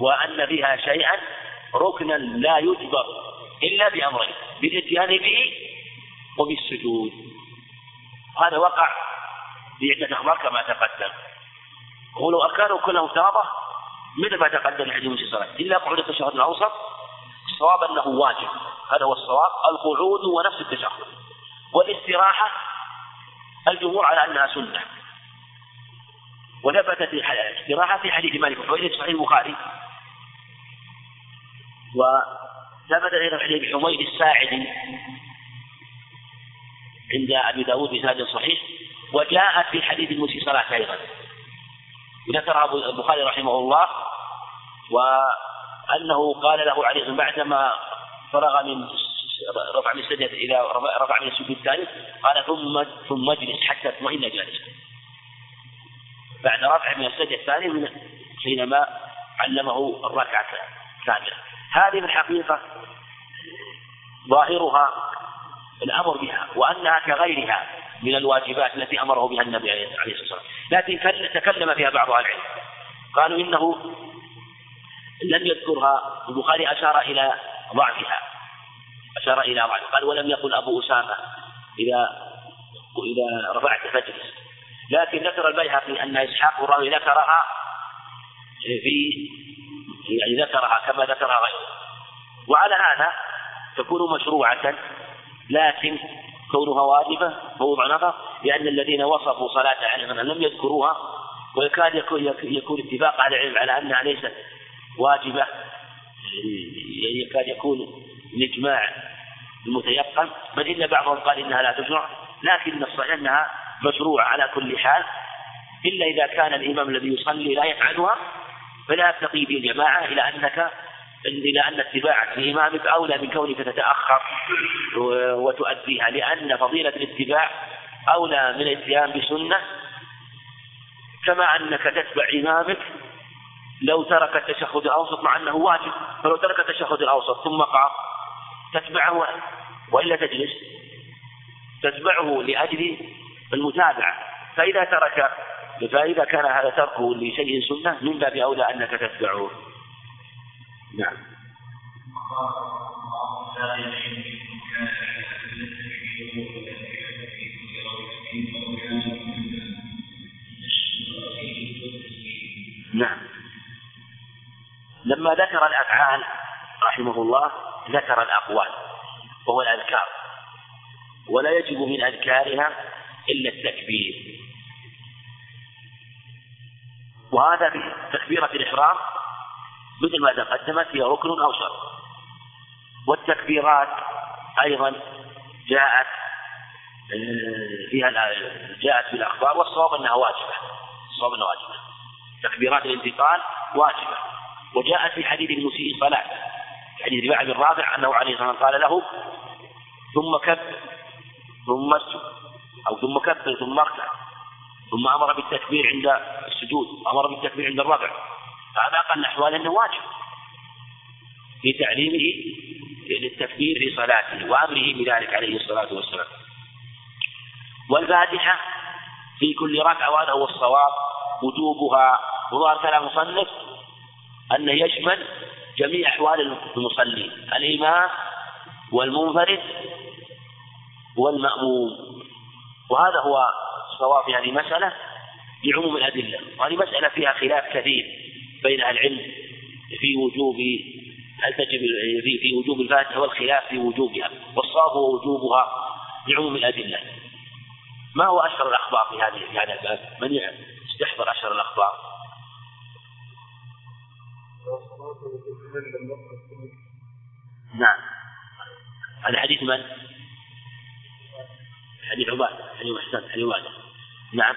وأن فيها شيئا ركنا لا يجبر إلا بأمرين بالإتيان به وبالسجود. هذا وقع في عدة أخبار كما تقدم. ولو أركانه كلها مفترضة مثل ما تقدم في حديث الصلاة؟ إلا قعود التشهد الأوسط الصواب أنه واجب. هذا هو الصواب. القعود هو نفس التشهد. والاستراحة الجمهور على أنها سنة. وثبتت الاستراحة في حديث مالك وحويرث في صحيح البخاري. وثبت أيضا حديث حميد الساعدي عند أبي داود بسند صحيح. وجاءت في حديث المسيء صلاة أيضا. ذكرها البخاري رحمه الله. وأنه قال له عليه بعدما فرغ من رفع من السجدة إلى رفع من السجود الثالث قال ثم ثم اجلس حتى تطمئن جالسا. بعد رفع من السجدة الثاني حينما علمه الركعة الثانية هذه في الحقيقة ظاهرها الأمر بها وأنها كغيرها من الواجبات التي أمره بها النبي عليه الصلاة والسلام. لكن تكلم فيها بعض أهل العلم. قالوا إنه لم يذكرها البخاري أشار إلى ضعفها. أشار إلى ضعفها. قال ولم يقل أبو أسامة إذا إذا رفعت فاجلس لكن ذكر البيهقي أن إسحاق الراوي ذكرها في يعني ذكرها كما ذكرها غيره. وعلى هذا تكون مشروعة لكن كونها واجبة موضع نظر لأن الذين وصفوا صلاة عليهم لم يذكروها ويكاد يكون يكون اتفاق على العلم على أنها ليست واجبة. يكاد يكون الإجماع المتيقن بل إن بعضهم قال إنها لا تشرع لكن الصحيح أنها مشروعة على كل حال. إلا إذا كان الإمام الذي يصلي لا يفعلها فلا تقيد الجماعة إلى أنك إلى أن اتباعك لإمامك أولى من كونك تتأخر وتؤديها لأن فضيلة الاتباع أولى من الإتيان بسنة. كما أنك تتبع إمامك لو ترك التشهد الأوسط مع أنه واجب فلو ترك التشهد الأوسط ثم قام تتبعه وإلا تجلس. تتبعه لأجل المتابعة. فإذا ترك فإذا كان هذا تركه لشيء سنة من باب أولى أنك تتبعه. نعم. نعم. لما ذكر الأفعال رحمه الله ذكر الأقوال وهو الأذكار. ولا يجب من أذكارها إلا التكبير. وهذا في تكبيرة الإحرام مثل ما تقدمت هي ركن أو شرط. والتكبيرات أيضا جاءت آه، فيها جاءت في الأخبار والصواب أنها واجبة. الصواب أنها واجبة. تكبيرات الانتقال واجبة. وجاءت في حديث المسيء صلاة حديث رباعي بن رافع أنه عليه الصلاة والسلام قال له ثم كبر ثم اسجد أو ثم كبر ثم أركع ثم أمر بالتكبير عند السجود وأمر بالتكبير عند الرفع فهذا أقل الأحوال أنه واجب. في تعليمه للتكبير في صلاته وأمره بذلك عليه الصلاة والسلام. والفاتحة في كل ركعة وهذا هو الصواب وجوبها. وظهر كلام المصنف أنه يشمل جميع أحوال المصلي الإمام والمنفرد والمأموم وهذا هو الصواب في هذه المسألة لعموم الأدلة وهذه مسألة فيها خلاف كثير بين أهل العلم في وجوب هل تجب في في وجوب الفاتحة والخلاف في وجوبها والصواب هو وجوبها لعموم الأدلة ما هو أشهر الأخبار في هذه في هذا الباب؟ من يستحضر أشهر الأخبار؟ نعم. هذا حديث من؟ حديث عبادة حديث محسن حديث عبادة. نعم.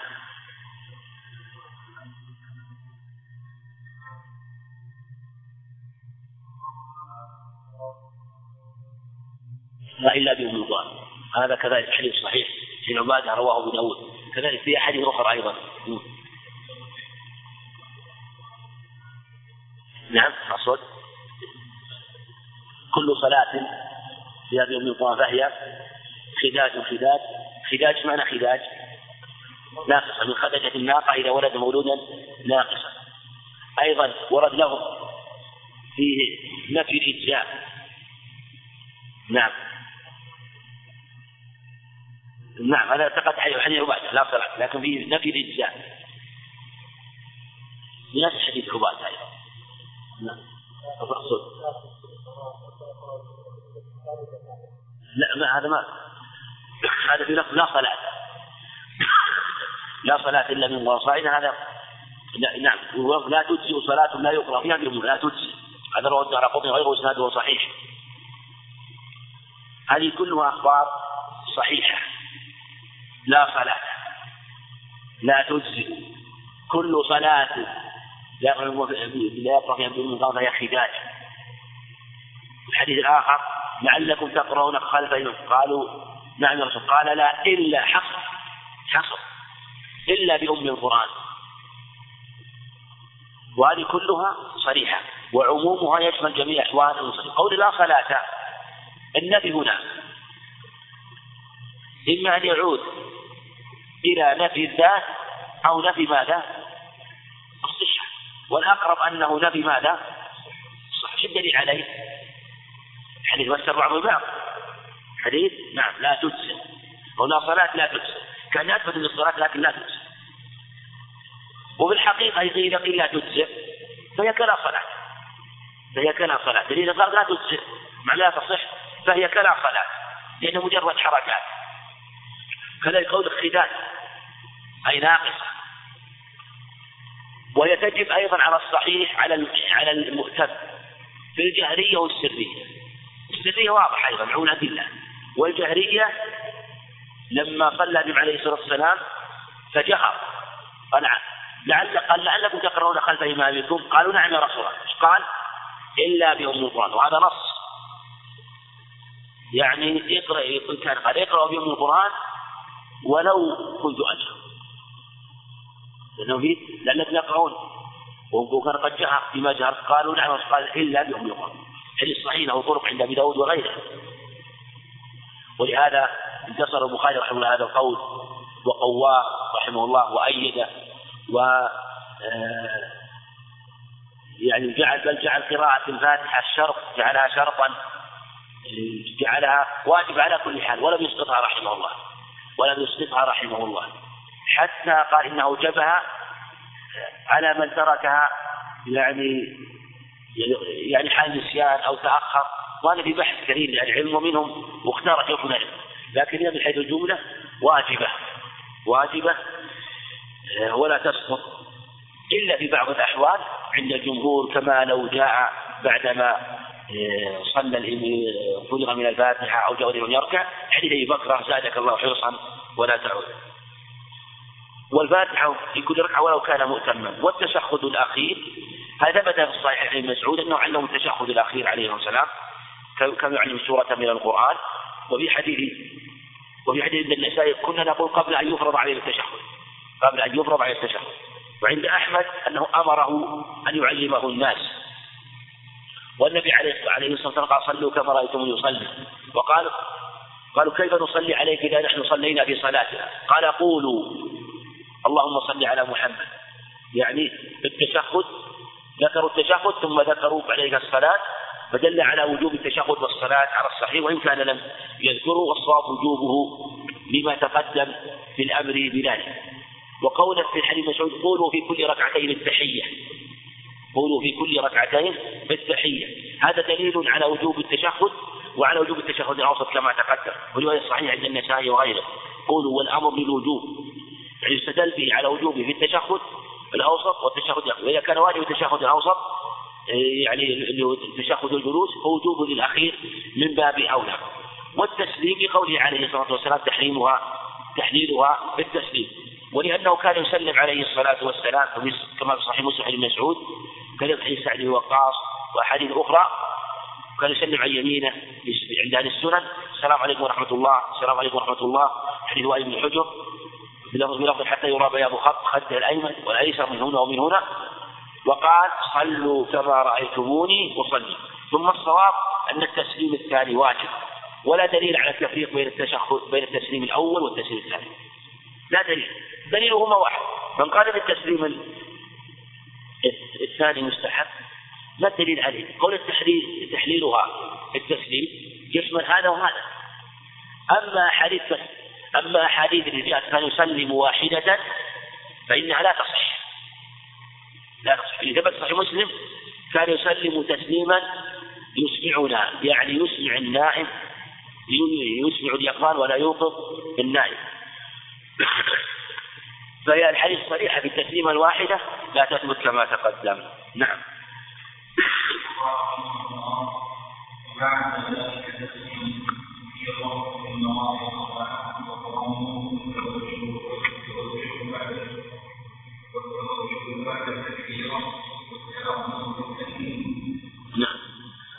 لا إلا بأم القرآن هذا كذلك حديث صحيح. في عبادة رواه أبو داود. كذلك في أحاديث أخرى أيضا. نعم أصوات كل صلاة في هذه أم القرآن فهي خداج خداج خداج معنى خداج. ناقصة من خدجة الناقة إذا ولد مولودا ناقصا أيضا ورد لهم فيه نفي الإجزاء نعم. نعم هذا اعتقد حديث عبادة لا صلاة لكن فيه نفي الإجزاء بنفس حديث عبادة أيضا. نعم لا ما هذا ما هذا في لفظ لا صلاة. لا صلاة إلا من وصائد هذا لا نعم لا تجزئ صلاة لا يقرأ فيها لا تجزئ. هذا رواه الدار قطن غير إسناده صحيح. هذه كلها أخبار صحيحة. لا صلاة. لا تجزئ. كل صلاة لا يقرأ فيها بدون فهي خداج الحديث الآخر لعلكم تقرؤون خلف قالوا نعم يا رسول قال لا إلا حصر. حصر. إلا بأم القرآن. وهذه كلها صريحة. وعمومها يشمل جميع أحوال المصلي قول لا صلاة النفي هنا. إما أن يعود إلى نفي الذات أو نفي ماذا؟ والأقرب أنه نفي ماذا؟ صح الدليل عليه؟ حديث فسر بعض البعض. حديث؟ نعم لا تجزئ. ولا صلاة لا تجزئ. كان يثبت للصلاة لكن لا تجزئ. وفي الحقيقة إذا قيل لا تجزئ فهي كلا صلاة. فهي كلا صلاة. دليل قال لا تجزئ. مع لا تصح؟ فهي كلا صلاة. لأنه مجرد حركات. كذلك قول الخداج أي ناقصة. وهي تجب أيضا على الصحيح على على المؤتم في الجهرية والسرية. السرية واضحة أيضا معون أدلة. والجهرية لما صلى النبي عليه الصلاة والسلام فجهر. قال لعل قال لعلكم تقرؤون خلف إمامكم. قالوا نعم يا رسول الله. قال؟ إلا بأم القرآن وهذا نص. يعني اقرأ كان قال اقرأوا بأم القرآن ولو كنت أجهر. لأنه في لأنكم يقرؤون. وكان قد جهر بما جهر قالوا نعم قال إلا بأم القرآن حديث صحيح له طرق عند أبي داود وغيره. ولهذا انتصر البخاري رحمه الله هذا القول وقواه رحمه الله وأيده و آه، يعني جعل بل جعل قراءة الفاتحة الشرط جعلها شرطا جعلها واجب على كل حال ولم يسقطها رحمه الله. ولم يسقطها رحمه الله. حتى قال إنه أوجبها على من تركها يعني يعني حال نسيان أو تأخر. وأنا في بحث كثير للعلم ومنهم واختار حكم العلم لكن هي من حيث الجملة واجبة واجبة آه، ولا تسقط إلا في بعض الأحوال عند الجمهور كما لو جاء بعدما آه، صلى فرغ من الفاتحة أو جاء يركع. حديث أبي بكر زادك الله حرصا ولا تعود. والفاتحة في كل ركعة ولو كان مؤتما. والتشهد الأخير هذا ثبت في الصحيح عن مسعود أنه علم التشهد الأخير عليه السلام كما يعلم سورة من القرآن. وفي حديث وفي حديث النسائي كنا نقول قبل أن يفرض عليه التشهد. قبل أن يفرض عليه التشهد. وعند أحمد أنه أمره أن يعلمه الناس. والنبي عليه الصلاة والسلام قال صلوا كما رأيتم يصلي. وقال قالوا كيف نصلي عليك إذا نحن صلينا في صلاتنا؟ قال قولوا. اللهم صل على محمد. يعني التشهد ذكروا التشهد ثم ذكروا عليه الصلاة فدل على وجوب التشهد والصلاة على الصحيح وإن كان لم يذكروا والصواب وجوبه لما تقدم في الأمر بذلك. وقوله في الحديث مسعود قولوا في كل ركعتين التحية. قولوا في كل ركعتين بالتحية هذا دليل على وجوب التشهد وعلى وجوب التشهد الأوسط كما تقدم. ورواية صحيحة عند النسائي وغيره. قولوا والأمر للوجوب. يعني يستدل به على وجوبه في التشهد الأوسط والتشهد الأخير. وإذا كان واجب التشهد الأوسط يعني اللي هو تشهد الجلوس فوجوبه للأخير من باب أولى. والتسليم لقوله عليه الصلاة والسلام تحريمها تحليلها بالتسليم. ولأنه كان يسلم عليه الصلاة والسلام كما في صحيح مسلم بن مسعود كان حديث سعد بن وقاص وأحاديث أخرى. كان يسلم عن يمينه عند أهل السنن. السلام عليكم ورحمة الله. السلام عليكم ورحمة الله. حديث وائل بن حجر. بلفظ بلفظ حتى يرى بياض خط خده الأيمن والأيسر من هنا ومن هنا وقال صلوا كما رأيتموني أصلي. ثم الصواب أن التسليم الثاني واجب ولا دليل على التفريق بين التشهد بين التسليم الأول والتسليم الثاني. لا دليل دليلهما واحد من قال بالتسليم الثاني مستحب ما الدليل عليه؟ قول التحليل تحليلها التسليم يشمل هذا وهذا. أما حديث أما أحاديث كان يسلم واحدة فإنها لا تصح. لا تصح. في ثبت صحيح مسلم كان يسلم تسليما يسمعنا يعني يسمع النائم يسمع اليقظان ولا يوقظ النائم. فهي الحديث صريحة في التسليمة الواحدة لا تثبت كما تقدم. نعم. نعم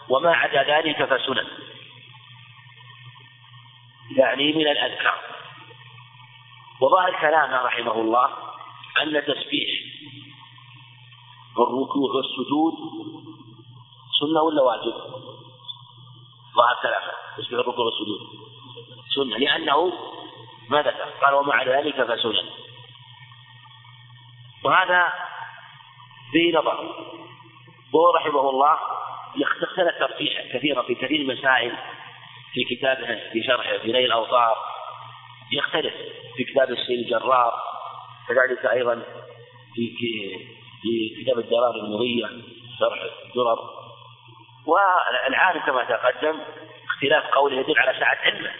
وما عدا ذلك فسنن. يعني من الأذكار. وظاهر كلامه رحمه الله أن تسبيح الركوع والسجود سنة ولا واجب؟ ظاهر كلامه تسبيح الركوع والسجود. سنة. لأنه ما ذكر قال ومع ذلك فسنن. وهذا فيه نظر. وهو رحمه الله اختلف ترجيح كثيرا في كثير المسائل في كتابه في شرحه في نيل الأوطار يختلف في كتاب السيد الجرار كذلك أيضا في في كتاب الدرار المضية شرح الدرر. والعالم كما تقدم اختلاف قوله يدل على سعة علمه.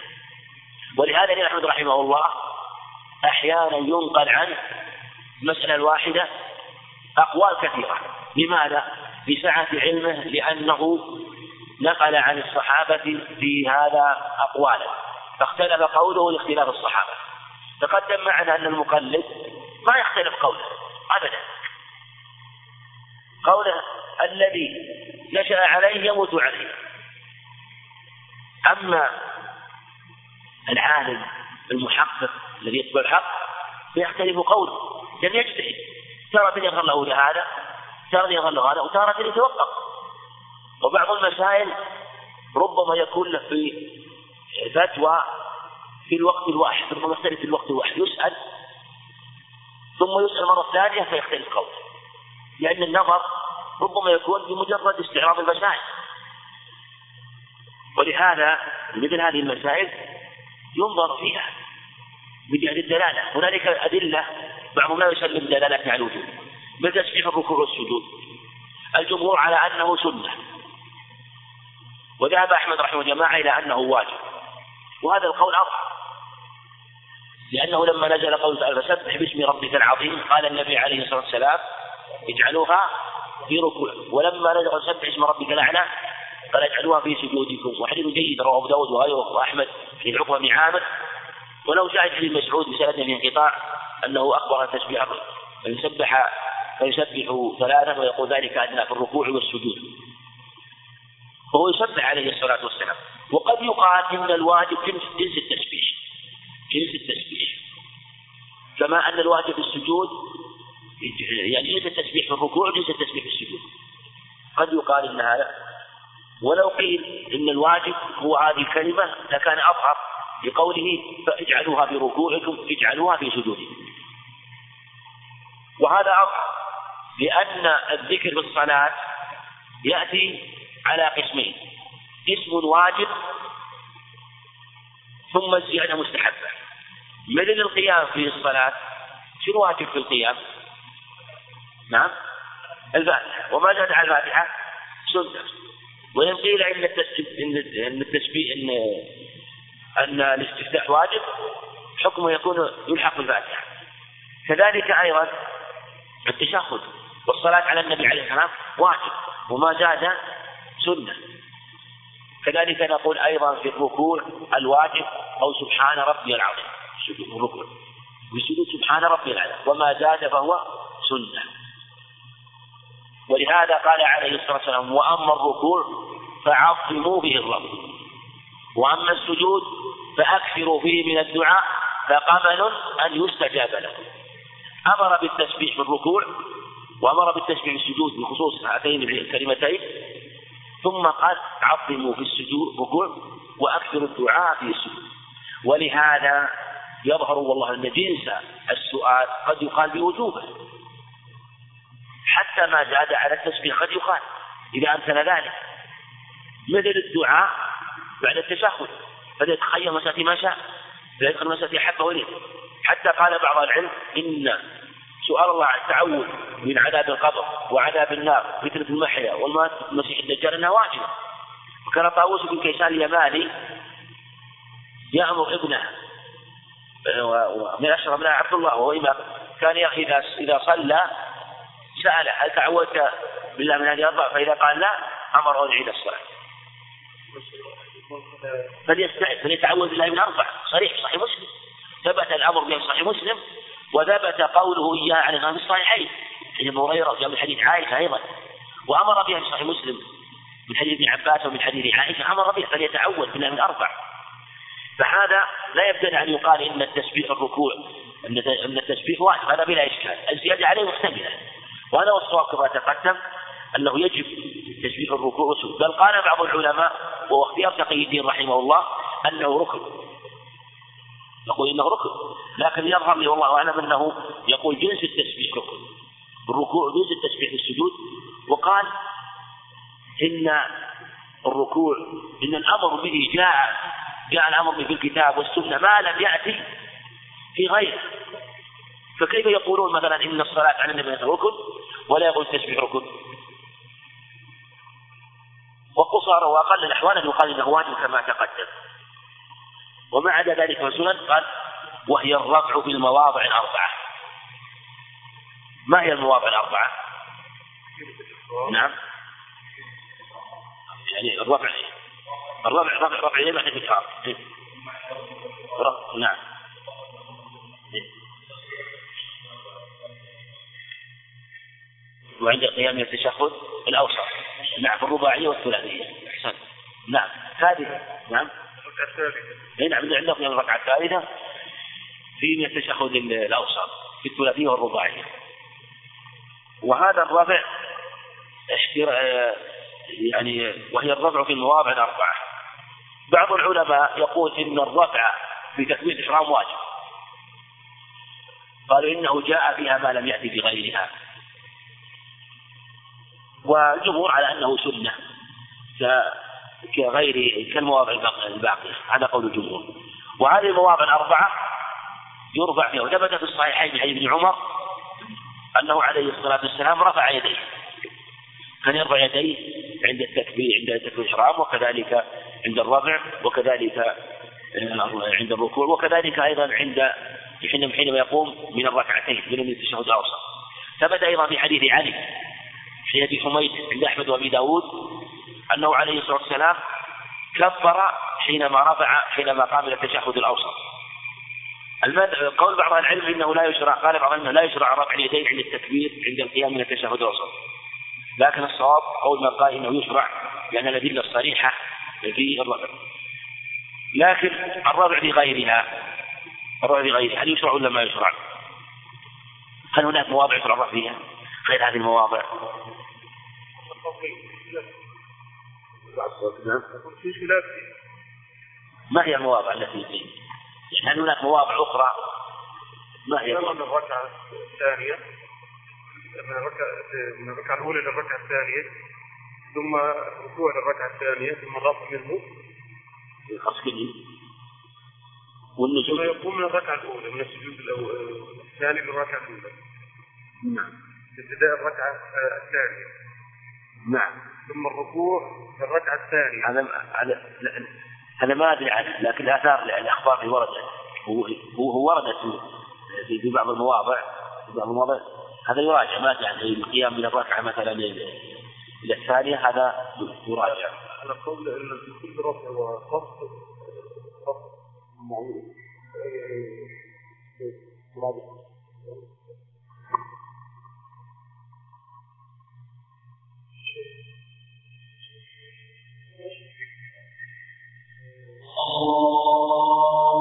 ولهذا الإمام أحمد رحمه الله أحيانا ينقل عنه المسألة الواحدة أقوال كثيرة. لماذا؟ لسعة علمه لأنه نقل عن الصحابة في هذا أقوالا فاختلف قوله لاختلاف الصحابة. تقدم معنا أن المقلد ما يختلف قوله أبدا. قوله الذي نشأ عليه يموت عليه. أما العالم المحقق الذي يتبع الحق فيختلف قوله لم يجتهد. تارة يظهر له لهذا؟ تارة يظهر له هذا وتارة يتوقف. وبعض المسائل ربما يكون له في فتوى في الوقت الواحد ربما يختلف في الوقت الواحد. يسأل ثم يسأل مرة ثانية فيختلف قوله لأن النظر ربما يكون بمجرد استعراض المسائل. ولهذا مثل هذه المسائل ينظر فيها من جهة الدلالة. هنالك أدلة بعضهم لا يسلم دلالة على الوجود. مثل تسبيح الركوع والسجود؟ الجمهور على أنه سنة. وذهب أحمد رحمه جماعة إلى أنه واجب. وهذا القول أظهر. لأنه لما نزل قول تعالى فسبح باسم ربك العظيم قال النبي عليه الصلاة والسلام اجعلوها في ركوع. ولما نزل سبح اسم ربك الأعلى قال اجعلوها في سجودكم. وحديث جيد رواه أبو داود وغيره وأحمد في عقبة بن عامر. ولو شاهد حديث مسعود بسند في انقطاع أنه أخبر أن تسبيح فيسبح فيسبح ثلاثا ويقول ذلك أدنى في الركوع والسجود. فهو يسبح عليه الصلاة والسلام. وقد يقال إن الواجب جنس جنس التسبيح. جنس التسبيح. كما أن الواجب في السجود يعني جنس التسبيح في الركوع جنس التسبيح في السجود. قد يقال إن هذا. ولو قيل إن الواجب هو هذه الكلمة لكان أظهر لقوله فاجعلوها في ركوعكم اجعلوها في سجودكم. وهذا أظهر. لأن الذكر في الصلاة يأتي على قسمين. اسم واجب ثم الزيادة مستحبة. مثل القيام في الصلاة شنو واجب في القيام؟ نعم. الفاتحة. وما زاد على الفاتحة؟ سنة. وإن قيل إن إن التشبيه إن أن الاستفتاح واجب حكمه يكون يلحق بالفاتحة. كذلك أيضا التشهد. والصلاة على النبي عليه والسلام واجب وما زاد سنة. كذلك نقول أيضا في الركوع الواجب أو سبحان ربي العظيم. الركوع. بسجود سبحان ربي العظيم. وما زاد فهو سنة. ولهذا قال عليه الصلاة والسلام وأما الركوع فعظموا به الرب. وأما السجود فأكثروا فيه من الدعاء فقبل أن يستجاب لكم أمر بالتسبيح في الركوع وأمر بالتسبيح في السجود بخصوص هاتين الكلمتين ثم قال عظموا في السجود ركوع وأكثروا الدعاء في السجود. ولهذا يظهر والله أن جنس السؤال قد يقال بوجوبه. حتى ما زاد على التسبيح قد يقال. إذا أمكن ذلك مثل الدعاء بعد التشهد فليتخير مسألة ما شاء فيدخل مسألة أحبه إليه حتى قال بعض العلم إن سؤال الله التعوذ من عذاب القبر وعذاب النار فتنة المحيا والمات المسيح الدجال انها واجبة وكان طاووس بن كيسان اليماني يأمر ابنه من أشرف ابناء عبد الله وهو إمام. كان إذا إذا صلى سأله هل تعودت بالله من هذه الأربع؟ فإذا قال لا أمره أن يعيد الصلاة. فليستعد فليتعوذ بالله من أربع. صريح صحيح مسلم. ثبت الأمر به صحيح مسلم. وثبت قوله إياه عليه الصلاة في الصحيحين. حديث أبو هريرة وجاء من حديث عائشة أيضا. وأمر بها في صحيح مسلم من حديث ابن عباس ومن حديث عائشة. أمر بها فليتعوذ بالله من أربع. فهذا لا يبتدع أن يقال إن التسبيح الركوع أن التسبيح واجب. هذا بلا إشكال. الزيادة عليه محتملة وهذا هو الصواب كما تقدم أنه يجب تسبيح الركوع والسجود بل قال بعض العلماء وهو اختيار تقي الدين رحمه الله أنه ركن. يقول إنه ركن. لكن يظهر لي والله أعلم أنه يقول جنس التسبيح ركن. الركوع جنس التسبيح والسجود وقال إن الركوع إن الأمر به جاء جاء الأمر به في الكتاب والسنة ما لم يأتي في غيره. فكيف يقولون مثلا إن الصلاة على النبي ركن ولا يقول التسبيح ركن؟ وقصر وأقل الأحوال أن يقال إنه واجب كما تقدم. وما عدا ذلك من السنن قال وهي الرفع في المواضع الأربعة. ما هي المواضع الأربعة؟ نعم. يعني الرفع الرفع رفع رفع اليد بعد الإكرام نعم. وعند القيام التشهد الأوسط. نعم في الرباعية والثلاثية. نعم. هذه نعم. الثالثة نعم عندكم الركعة الثالثة في من التشهد الأوسط في الثلاثية والرباعية. وهذا الرفع يعني وهي الرفع في المواضع الأربعة. بعض العلماء يقول إن الرفع في تكبير الإحرام واجب. قالوا إنه جاء فيها ما لم يأتي في غيرها. والجمهور على أنه سنة. كغير كالمواضع الباقية هذا قول الجمهور. وهذه المواضع الأربعة يرفع فيها. وثبت في الصحيحين من ابن عمر أنه عليه الصلاة والسلام رفع يديه. كان يرفع يديه عند التكبير عند تكبير الإحرام وكذلك عند الرفع وكذلك عند الركوع وكذلك أيضا عند حينما يقوم من الركعتين من التشهد الأوسط. ثبت أيضا في حديث علي في أبي حميد عند أحمد وأبي داود أنه عليه الصلاة والسلام كبر حينما رفع حينما قام إلى التشهد الأوسط قول بعض العلم إنه لا يشرع قال بعض إنه لا يشرع رفع اليدين عند التكبير عند القيام من التشهد الأوسط لكن الصواب قول من قال إنه يشرع لأن الأدلة الصريحة في الرفع لكن الرفع في غيرها الرفع في غيرها هل يشرع ولا ما يشرع؟ هل هناك مواضع يشرع الرفع فيها غير هذه المواضع؟ ما هي المواضع التي فيه؟ يعني هل هناك مواضع أخرى؟ ما هي؟ من الركعة الثانية. من الركعة من الركعة الأولى إلى الركعة الثانية ثم ركوع للركعة الثانية ثم الرفع منه. الخصكلي والنزول يقوم من الركعة الأولى من السجود الثاني للركعة الأولى. نعم. ابتداء الركعة الثانية. نعم. ثم الركوع في الركعة الثانية. هذا هذا هذا ما أدري عنه لكن الآثار الأخبار اللي وردت هو وردت في بعض المواضع في بعض المواضع. هذا يراجع ما جاء القيام من الركعة مثلا إلى الثانية هذا يراجع. على قول إن في كل ركعة الله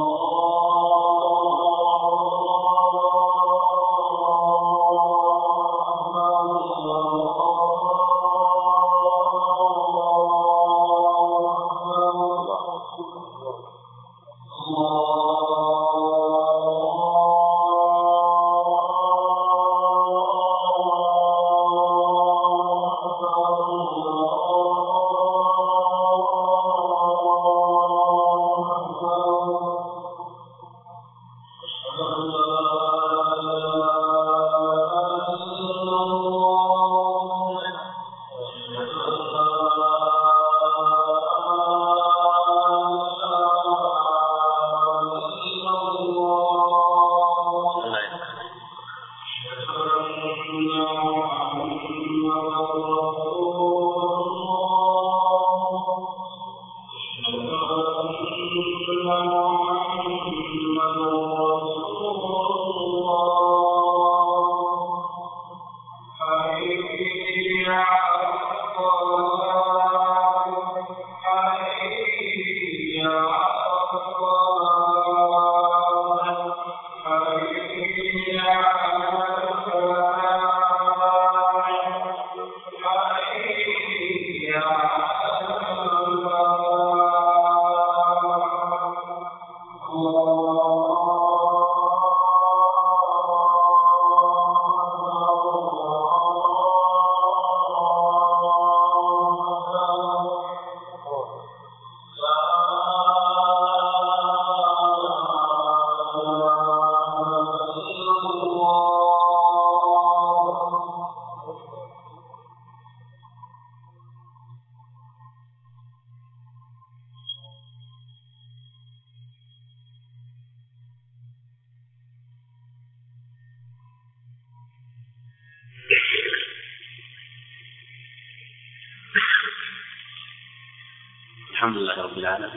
وخفض خفض معروف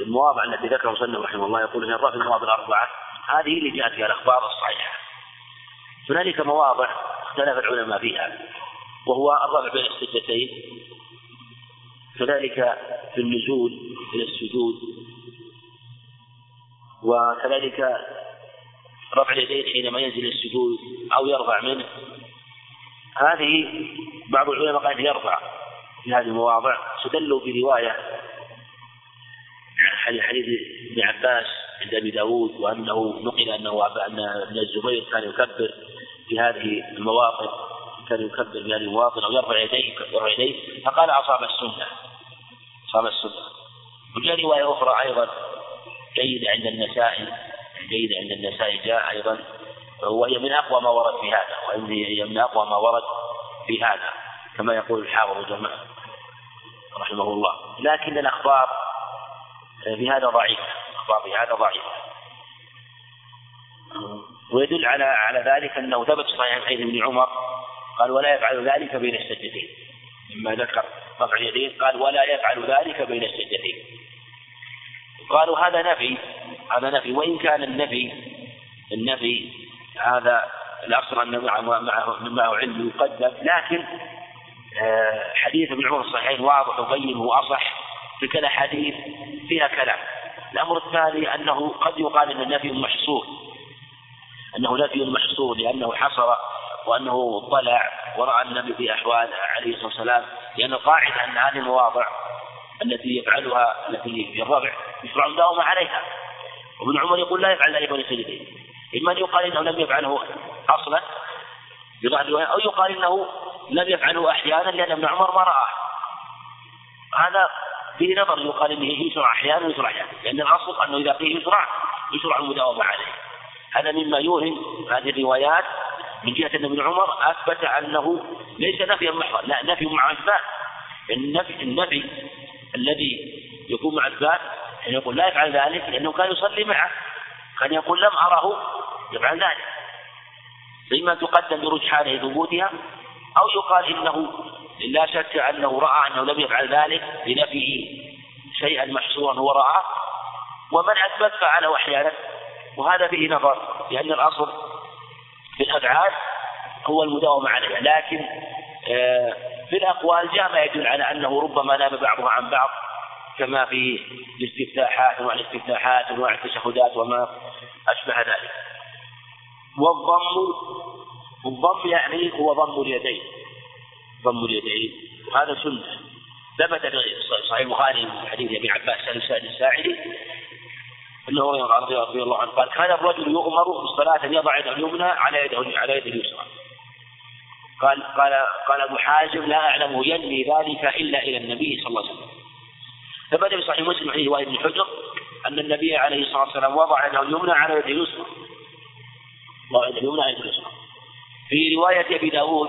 المواضع التي ذكرها مسلم رحمه الله يقول إن الرفع المواضع الأربعة هذه اللي جاءت فيها الأخبار الصحيحة. هنالك مواضع اختلف العلماء فيها وهو الرفع بين السجدتين. كذلك في النزول إلى السجود وكذلك رفع اليدين حينما ينزل السجود أو يرفع منه. هذه بعض العلماء قال يرفع في هذه المواضع. استدلوا برواية حديث ابن عباس عند أبي داود وأنه نقل أنه أن ابن الزبير كان يكبر في هذه المواطن كان يكبر في هذه المواطن أو يرفع يديه يرفع يديه فقال أصاب السنة. أصاب السنة. وجاء رواية أخرى أيضا جيدة عند النسائي جيدة عند النسائي جاء أيضا وهي من أقوى ما ورد في هذا وهي من أقوى ما ورد في هذا كما يقول الحافظ جماعة. رحمه الله لكن الأخبار في هذا ضعيفه الأخبار في هذا ضعيفه ويدل على على ذلك أنه ثبت صحيح حديث ابن عمر قال ولا يفعل ذلك بين السجدتين. مما ذكر رفع اليدين قال ولا يفعل ذلك بين السجدتين. قالوا هذا نفي هذا نفي. وإن كان النفي النفي هذا الأصل أن معه معه علم يقدم لكن آه، حديث ابن عمر الصحيحين واضح وبين واصح تلك الاحاديث فيها كلام. الأمر الثاني أنه قد يقال إن النفي محصور أنه نفي محصور لأنه حصر وأنه طلع ورأى النبي في أحوال عليه الصلاة والسلام لأن القاعدة أن هذه المواضع التي يفعلها التي في الرفع يشرع المداومه عليها. وابن عمر يقول لا يفعل ذلك السجدين إما أن يقال إنه لم يفعله أصلا بظاهر الرواية أو يقال إنه لم يفعله أحيانا لأن ابن عمر ما رآه. هذا فيه نظر يقال إنه يشرع أحيانا ويشرع أحيانا لأن الأصل أنه إذا قيل يشرع يشرع المداومة عليه. هذا مما يوهم هذه الروايات من جهة أن ابن عمر أثبت أنه ليس نفيا محضا لا نفي مع أثبات. النفي النفي الذي يكون مع أثبات أن يقول لا يفعل ذلك لأنه كان يصلي معه. كان يقول لم أره يفعل ذلك. فإما تقدم برجحان ثبوتها أو يقال إنه لا شك أنه رأى أنه لم يفعل ذلك لنفيه شيئا محصورا هو رآه ومن أثبت فعله أحيانا. وهذا فيه نظر لأن الأصل في الأفعال هو المداومة عليها. لكن آه، في الأقوال جاء ما يدل على أنه ربما نام بعضها عن بعض كما في الاستفتاحات انواع الاستفتاحات انواع التشهدات وما أشبه ذلك. والضم الضم يعني هو ضم اليدين. ضم اليدين. وهذا سنة. ثبت في صحيح البخاري من حديث أبي عباس الساعدي أنه رضي الله عنه قال كان الرجل يؤمر بالصلاة أن يضع يده اليمنى على يده على يده اليسرى. قال قال قال أبو حازم لا اعلمه ينمي ذلك إلا إلى النبي صلى الله عليه وسلم. ثبت في صحيح مسلم حديث وائل بن حجر أن النبي عليه الصلاة والسلام وضع يده اليمنى على يده اليسرى. وضع يده اليمنى على يده اليسرى. في رواية أبي داود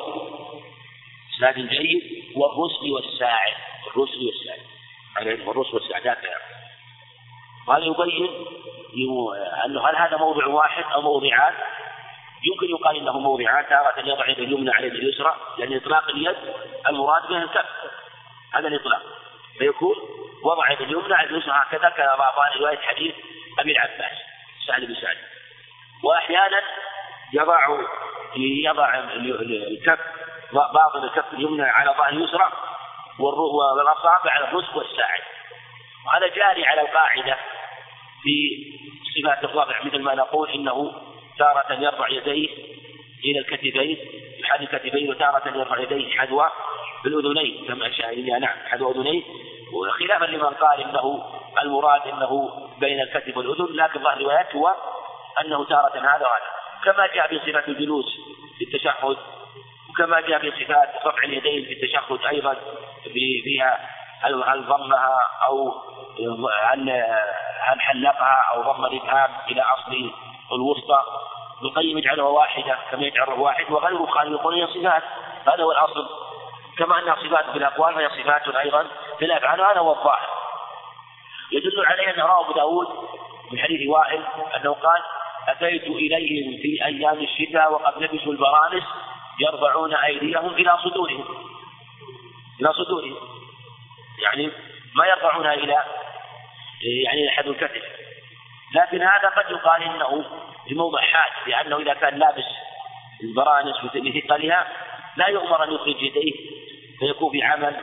إسناد جيد والرسل والساعد الرسل والساعد. على الرسل والساعد هكذا وهذا يبين انه هل هذا موضع واحد أو موضعان يمكن يقال إنه موضعان تارة يضع يده اليمنى على يده اليسرى لأن إطلاق اليد المراد بها الكف. هذا الإطلاق. فيكون وضع يده اليمنى على اليسرى هكذا كما ضاف رواية حديث أبي العباس سعد بن سعد. وأحيانا يضع يضع الكف باطن الكف اليمنى على ظهر اليسرى والأصابع على الرزق والساعد. وهذا جاري على القاعدة في صفات الرفع مثل ما نقول إنه تارة يرفع يديه إلى الكتفين يحاذي الكتفين وتارة يرفع يديه حذو الأذنين كما شاهدنا نعم حذو أذنيه وخلافا لمن قال إنه المراد أنه بين الكتف والأذن لكن ظاهر الروايات هو أنه تارة هذا وهذا. كما جاء في صفات الجلوس في التشهد وكما جاء في صفات رفع اليدين في التشهد أيضا في فيها هل ضمها أو هل هل حلقها أو ضم الإبهام إلى أصل الوسطى. ابن القيم يجعلها واحدة كما يجعلها واحد وغيره قال يقول هي صفات هذا هو الأصل. كما أنها صفات في الأقوال فهي صفات أيضا في الأفعال هذا هو الظاهر. يدل عليه ما رواه أبو داود من حديث وائل أنه قال أتيت إليهم في أيام الشتاء وقد لبسوا البرانس يرفعون أيديهم إلى صدورهم. إلى صدورهم. يعني ما يرفعونها إلى يعني حد الكتف. لكن هذا قد يقال إنه في موضع حاجة لأنه إذا كان لابس البرانس لثقلها لا يؤمر أن يخرج يديه فيكون في عمل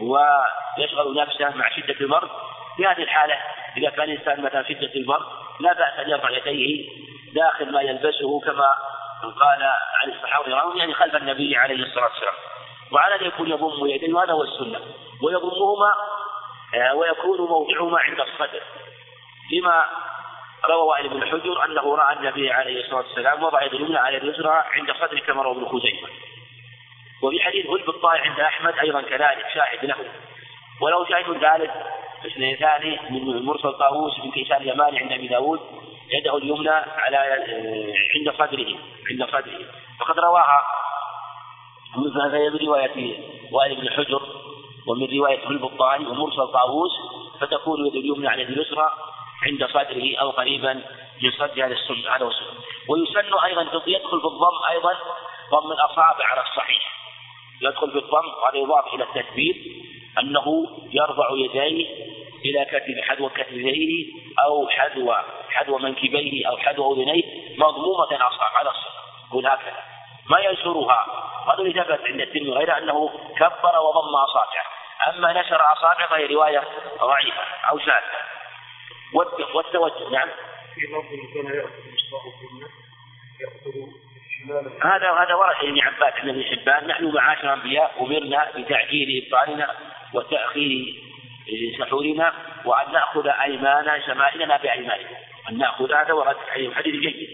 ويشغل نفسه مع شدة المرض. في هذه الحالة إذا كان الإنسان مثلا شدة المرض لا بأس أن يرفع يديه داخل ما يلبسه كما قال عن الصحابة يعني خلف النبي عليه الصلاة والسلام وعلى أن يكون يضم يديه وهذا هو السنة ويضمهما آه، ويكون موضعهما عند الصدر لما روى وائل بن حجر أنه رأى النبي عليه الصلاة والسلام وضع يد اليمنى على اليسرى عند صدر كما روى ابن خزيمة. وفي حديث غلب الطائع عند أحمد أيضا كذلك شاهد له. ولو شاهد ثالث ثاني من مرسل طاووس بن كيسان اليماني عند أبي داود يده اليمنى على آه، عند صدره عند صدره. فقد رواها من رواية وائل بن حجر ومن رواية ابن البطاني ومرسل طاووس فتكون يد اليمنى على يد اليسرى عند صدره أو قريبا من صدر هذا السنة هذا ويسن أيضا يدخل في الضم أيضا ضم الأصابع على الصحيح. يدخل في الضم وهذا يضاف إلى التثبيت أنه يرفع يديه إلى كتف حذو كتفيه أو حذو حذو منكبيه أو حذو أذنيه مضمومة أصابع على الصحيح يقول هكذا. ما ينشرها؟ هذا اللي ثبت عند الترمذي غير أنه كبر وضم أصابعه. أما نشر أصابعه فهي رواية ضعيفة أو شاذة والتوجه نعم. في لفظ كان يأخذ هذا هذا ورد ابن عباس عن ابن حبان نحن معاشر الأنبياء أمرنا بتعجيل افطارنا وتأخير سحورنا وأن نأخذ ايمان شمائلنا بأيماننا. أن نأخذ هذا ورد حديث جيد.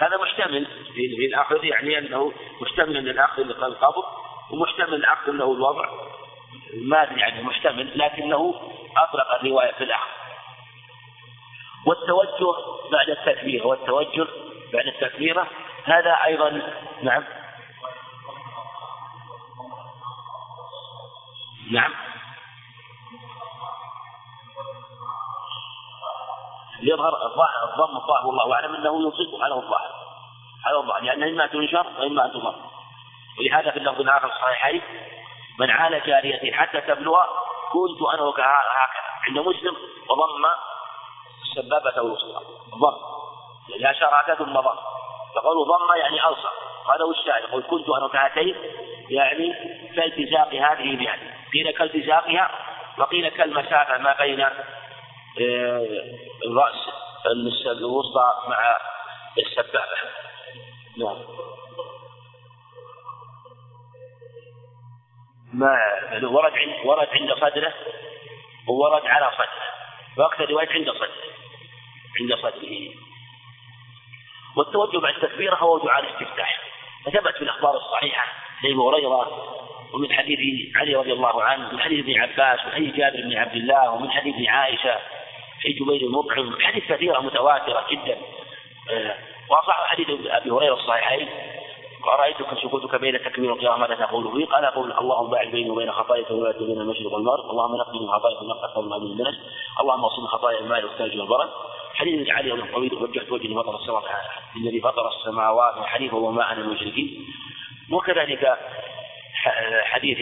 هذا محتمل في الاخذ يعني أنه محتمل أن الأخذ للقبض ومحتمل الاخذ له الوضع. ما أدري يعني محتمل لكنه أطلق الرواية في الاخذ والتوجه بعد التكبيره والتوجه بعد التكبيره هذا أيضا نعم نعم. يظهر الضم الظاهر والله أعلم أنه يصيب على الظاهر على الظاهر لأنه إما تنشر وإما أن تضم ولهذا في اللفظ الآخر الصحيحين من عال جاريته حتى تبلغ كنت أنا هكذا. عند مسلم وضم السبابة الوسطى ضم لا شراكة ثم ضم. فقالوا ضم يعني ألصق. هذا هو الشاهد يقول كنت أنا كهاتين يعني كالتزاق هذه بهذه قيل كالتزاقها وقيل كالمسافة ما بين آه، الرأس الوسطى مع السبابة. نعم. ما ورد عند ورد عند صدره وورد على صدره. وأكثر رواية عند صدره عند صدره. والتوجه بعد التكبير هو دعاء الاستفتاح. فثبت في الأخبار الصحيحة لأبي هريرة ومن حديث علي رضي الله عنه ومن حديث ابن عباس ومن حديث جابر بن عبد الله ومن حديث عائشة في جبير المطعم حديث كثيرة متواترة جدا آه، وأصح حديث أبي هريرة الصحيحين ورأيتك سكوتك بين تكبير القيامة ماذا تقول فيه؟ قال أقول اللهم باعد بيني وبين خطاياك ولا بين المشرق والمغرب، اللهم نقني من خطاياك ونقى ثوب من الدنس، اللهم اصوم خطايا المال والثلج والبرد. حديث علي بن طويل وجهت وجهي فطر السماوات الذي فطر السماوات وحنيفا وما أنا المشركين. وكذلك حديث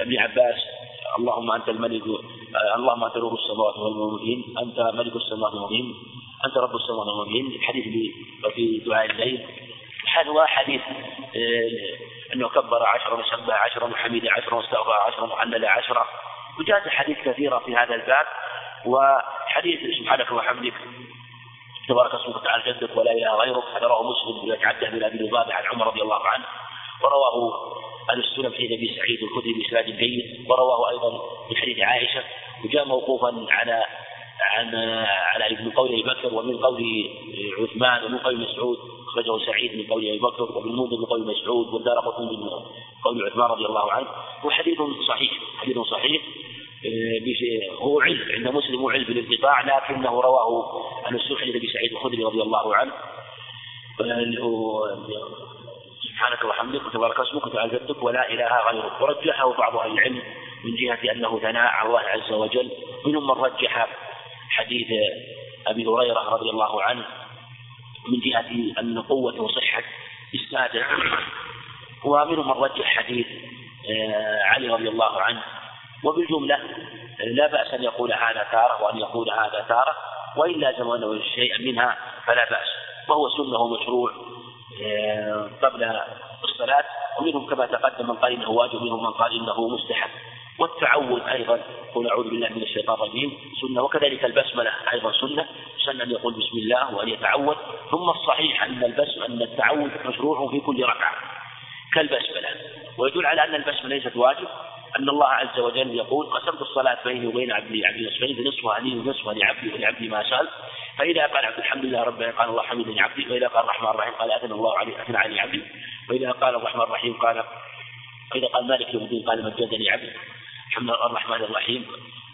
ابن عباس اللهم أنت الملك اللهم أنت نور السماوات والمؤمنين أنت ملك السماوات والمؤمنين أنت رب السماوات والمؤمنين حديث في دعاء الليل. هذا حديث آه، أنه كبر عشرا وسبح عشرا وحمد عشرا واستغفر عشرا وحلل عشرا وجاءت حديث كثيرة في هذا الباب وحديث سبحانك وحمدك تبارك اسمك وتعالى جدك ولا إله غيرك هذا رواه مسلم يتعدى من أبي لبابة عن عمر رضي الله عنه ورواه أهل السنن في أبي سعيد الخدري باسناد جيد ورواه أيضا من حديث عائشة وجاء موقوفا على عن على ابن قول أبي بكر ومن قول عثمان ومن قول مسعود أخرجه سعيد من قول أبي بكر وابن المنذر من قول مسعود والدار قطن من قول عثمان رضي الله عنه. وحديث صحيح حديث صحيح آه، هو علم عند مسلم علم بالانقطاع لكنه رواه عن السوحي لابي سعيد الخدري رضي الله عنه. سبحانك وحمدك وتبارك اسمك جدك ولا إله غيرك. ورجحه بعض أهل العلم من جهة أنه ثناء على الله عز وجل. منهم من رجح حديث أبي هريرة رضي الله عنه من جهة أن قوة وصحة إسناده ومنهم من رجح حديث آه، علي رضي الله عنه. وبالجملة لا بأس أن يقول هذا تارة وأن يقول هذا تارة. وإن لازم أنه شيئا منها فلا بأس. وهو سنة مشروع. آه، قبل الصلاة ومنهم كما تقدم من قال إنه واجب ومنهم من قال إنه مستحب. والتعوذ أيضا قل أعوذ بالله من الشيطان الرجيم سنة وكذلك البسملة أيضا سنة. سنة أن يقول بسم الله وأن يتعوذ ثم الصحيح أن البسم أن التعوذ مشروع في كل ركعة. كالبسملة. ويدل على أن البسملة ليست واجب. أن الله عز وجل يقول قسمت الصلاة بيني وبين عبدي عبدي نصفين بنصفها لي ونصفها لعبدي ولعبدي ما سأل فإذا قال عبد الحمد لله رب قال الله حمدني عبدي وإذا قال الرحمن الرحيم قال أثنى الله علي أثنى علي عبدي. وإذا قال الرحمن الرحيم قال وإذا قال مالك يوم الدين قال مجدني عبدي. الحمد لله الرحمن الرحيم.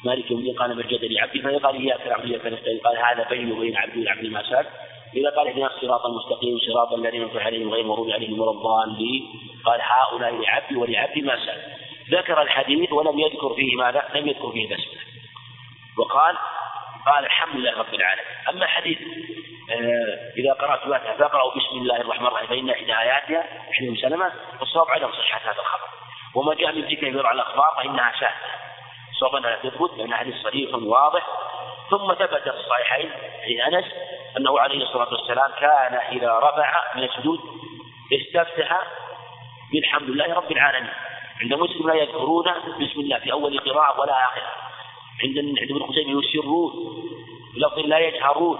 مالك يوم الدين قال مجدني عبدي. فيقال إياك نعبد وإياك نستعين قال هذا بيني وبين عبدي وعبدي ما سأل إذا قال اهدنا الصراط المستقيم صراط الذين أنعمت عليهم غير المغضوب عليهم ولا الضالين. قال هؤلاء لعبدي ولعبدي ما سأل ذكر الحديث ولم يذكر فيه ماذا؟ لم يذكر فيه البسملة وقال قال الحمد لله رب العالمين. أما حديث آه إذا قرأت فاتحة فاقرأوا بسم الله الرحمن الرحيم فإن إحدى آياتها حين سلمة فالصواب عدم صحة هذا الخبر. وما جاء من ذكر يدل على الأخبار فإنها شاهدة صواب أنها تثبت لأن حديث صريح واضح. ثم ثبت في الصحيحين عن أنس أنه عليه الصلاة والسلام كان إذا رفع من السجود استفتح بالحمد لله رب العالمين. عند مسلم لا يذكرون بسم الله في أول قراءة ولا آخرها عند عند ابن خزيمة يسرون بلفظ لا يجهرون.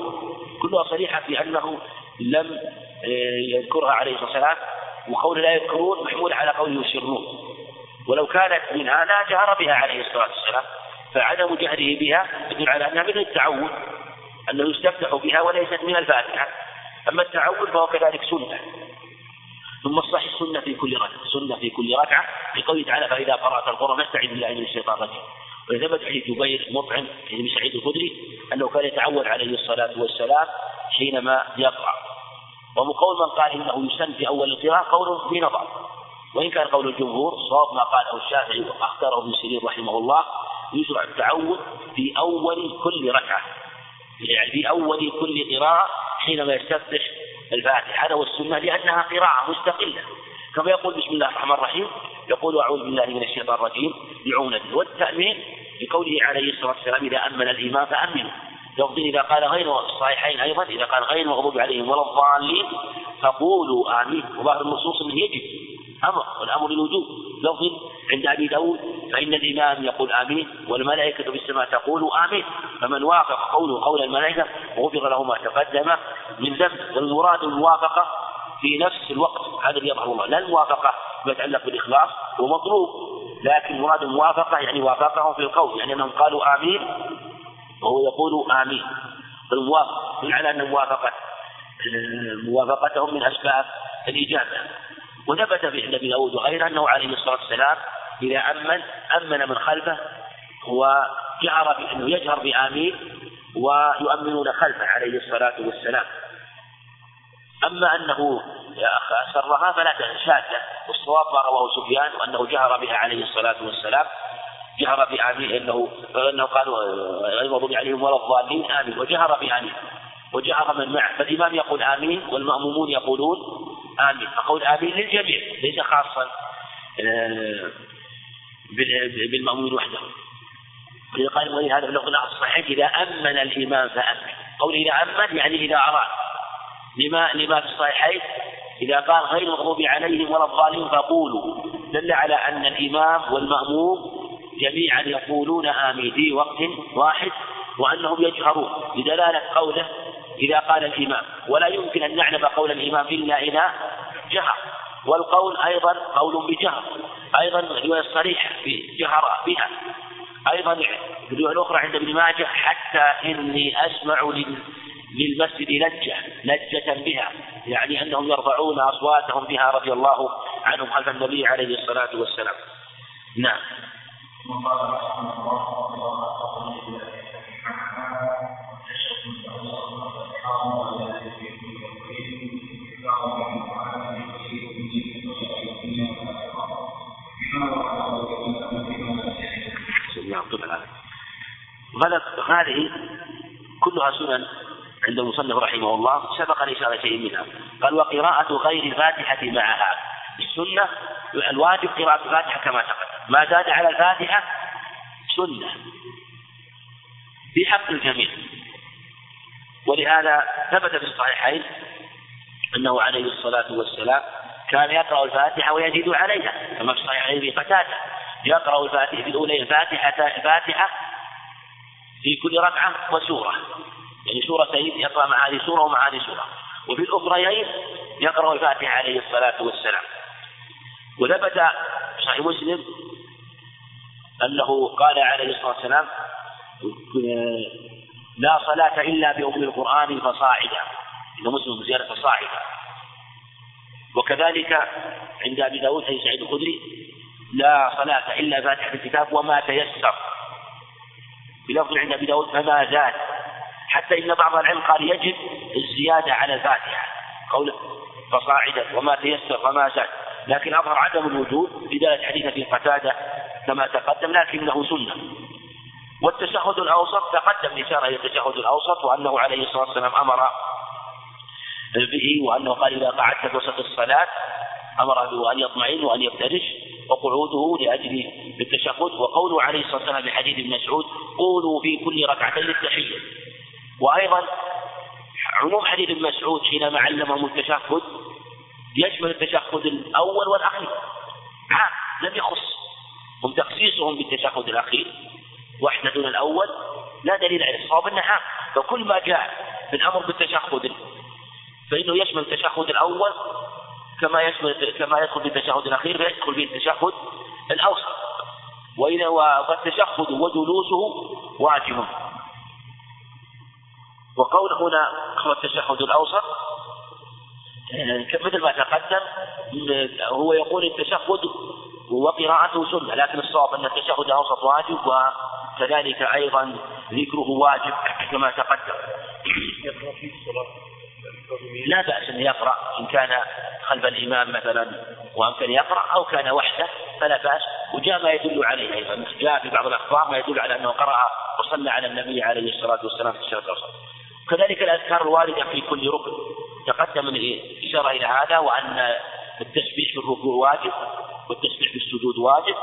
كلها صريحة في أنه لم آه، يذكرها عليه الصلاة والسلام وقول لا يذكرون محمول على قول يسرون. ولو كانت من هذا جهر بها عليه الصلاة والسلام. فعدم جهره بها يدل على أنها مثل التعود أنه يستفتح بها وليست من الفاتحة. أما التعود فهو كذلك سنة. ثم الصحيح سنة في كل ركعة سنة في كل ركعة. لقوله تعالى فإذا قرأت القرآن فاستعذ بالله من الشيطان الرجيم. وثبت حديث جبير مطعم بن سعيد الخدري أنه كان يتعود عليه الصلاة والسلام حينما يقرأ. وقول من قال إنه يسن في أول القراءة قول في نظر. وإن كان قول الجمهور صواب ما قاله الشافعي واختاره ابن سيرين رحمه الله يشرع التعود في أول كل ركعة يعني في أول كل قراءة حينما يستفتح الفاتحة هذا هو السنة لأنها قراءة مستقلة. كما يقول بسم الله الرحمن الرحيم يقول أعوذ بالله من الشيطان الرجيم بعونة والتأمين لقوله عليه الصلاة والسلام إذا أمن الإمام فأمنوا. لفظ إذا قال غير الصحيحين أيضا إذا قال غير المغضوب عليهم ولا الضالين فقولوا آمين. وظاهر النصوص من يجب أمر والأمر للوجوب. لفظ عند أبي داود فإن الإمام يقول آمين والملائكة في السماء تقول آمين. فمن وافق قوله قول الملائكة غفر له ما تقدم من ذنب والمراد الموافقة في نفس الوقت. هذا اللي يظهر الله. لا الموافقة فيما يتعلق بالإخلاص هو مطلوب لكن مراد الموافقة يعني وافقهم في القول. يعني أنهم قالوا آمين وهو يقول آمين. فالموافقة على أن موافقة موافقتهم من أسباب الإجابة. وثبت في عند أبي داود وغيره أنه عليه الصلاة والسلام إذا أمن أمن من خلفه وجهر بأنه يجهر بآمين ويؤمنون خلفه عليه الصلاة والسلام. أما أنه سرها فلا شاذة. والصواب ما رواه سفيان وانه جهر بها عليه الصلاة والسلام. جهر بآمين انه إنه قالوا غير المغضوب عليهم ولا الضالين آمين. وجهر بآمين. وجهر من معه. فالإمام يقول آمين والمأمومون يقولون آمين. فقول آمين للجميع ليس خاصا آه، بالمأمون وحده. قال ولهذا لو قلنا الصحيح إذا أمن الإمام فأمن. قول إذا أمن يعني إذا أراد. لما لما في الصحيحين؟ إذا قال غير المغضوب عليهم ولا الضالين فقولوا. دل على أن الإمام والمأموم جميعا يقولون آمين. في وقت واحد وأنهم يجهرون. بدلالة قوله إذا قال الإمام ولا يمكن أن نعلم قول الإمام إلا إذا جهر. والقول أيضا قول بجهر. أيضا رواية صريحة جهر بها. أيضا رواية أخرى عند ابن ماجه حتى إني أسمع للمسجد لجة لجة بها يعني أنهم يرفعون أصواتهم بها رضي الله عنهم خلف النبي عليه الصلاة والسلام. نعم. هذه كلها سنن عند المصنف رحمه الله سبق الإشارة شيء منها. قال وقراءة غير الفاتحة معها. السنة الواجب قراءة الفاتحة كما تقدم ما زاد على الفاتحة سنة. في حق الجميع. ولهذا ثبت في الصحيحين أنه عليه الصلاة والسلام كان يقرأ الفاتحة ويزيد عليها كما في صحيح عليه قتادة. يقرأ الفاتحة في الأولى الفاتحة الفاتحة في كل ركعة وسورة. يعني سورتين يقرأ مع هذه سورة ومع هذه سورة وفي الأخريين يقرأ الفاتحة عليه الصلاة والسلام. وثبت صحيح مسلم أنه قال عليه الصلاة والسلام لا صلاة إلا بأم القرآن فصاعدا. إن مسلم زيادة فصاعدا وكذلك عند أبي داود حديث سعيد الخدري لا صلاة إلا فاتحة الكتاب وما تيسر. بلفظ عند أبي داود فما زاد حتى إن بعض العلم قال يجب الزيادة على الفاتحة. قوله فصاعدا وما تيسر فما زاد. لكن أظهر عدم الوجوب بدلالة حديث في قتادة كما تقدم لكنه سنة. والتشهد الأوسط تقدم الإشارة إلى التشهد الأوسط وأنه عليه الصلاة والسلام أمر به وأنه قال إذا قعدت في وسط الصلاة أمر به أن يطمئن وأن يفترش وقعوده لأجل التشهد. وقوله عليه الصلاة والسلام في حديث ابن مسعود قولوا في كل ركعتين التحية. وأيضا عموم حديث ابن مسعود حينما علمهم التشهد يشمل التشهد الأول والأخير. عام لم يخص. هم تخصيصهم بالتشهد الأخير. وحدة دون الأول لا دليل على الصواب أنه عام. فكل ما جاء في الأمر بالتشهد فإنه يشمل التشهد الأول كما يشمل كما يدخل في التشهد الأخير فيدخل فيه التشهد الأوسط. وإذا والتشهد وجلوسه واجب. وقول هنا هو التشهد الأوسط. مثل ما تقدم هو يقول التشهد وقراءته سنة لكن الصواب أن التشهد الأوسط واجب وكذلك أيضا ذكره واجب كما تقدم. في لا بأس أن يقرأ إن كان خلف الإمام مثلا وأمكن يقرأ أو كان وحده فلا بأس. وجاء ما يدل عليه أيضا جاء في بعض الأخبار ما يدل على أنه قرأ وصلى على النبي عليه الصلاة والسلام في الشهر الأوسط. كذلك الأذكار الواردة في كل ركن. تقدم الإشارة إلى هذا وأن التسبيح في الركوع واجب والتسبيح في السجود واجب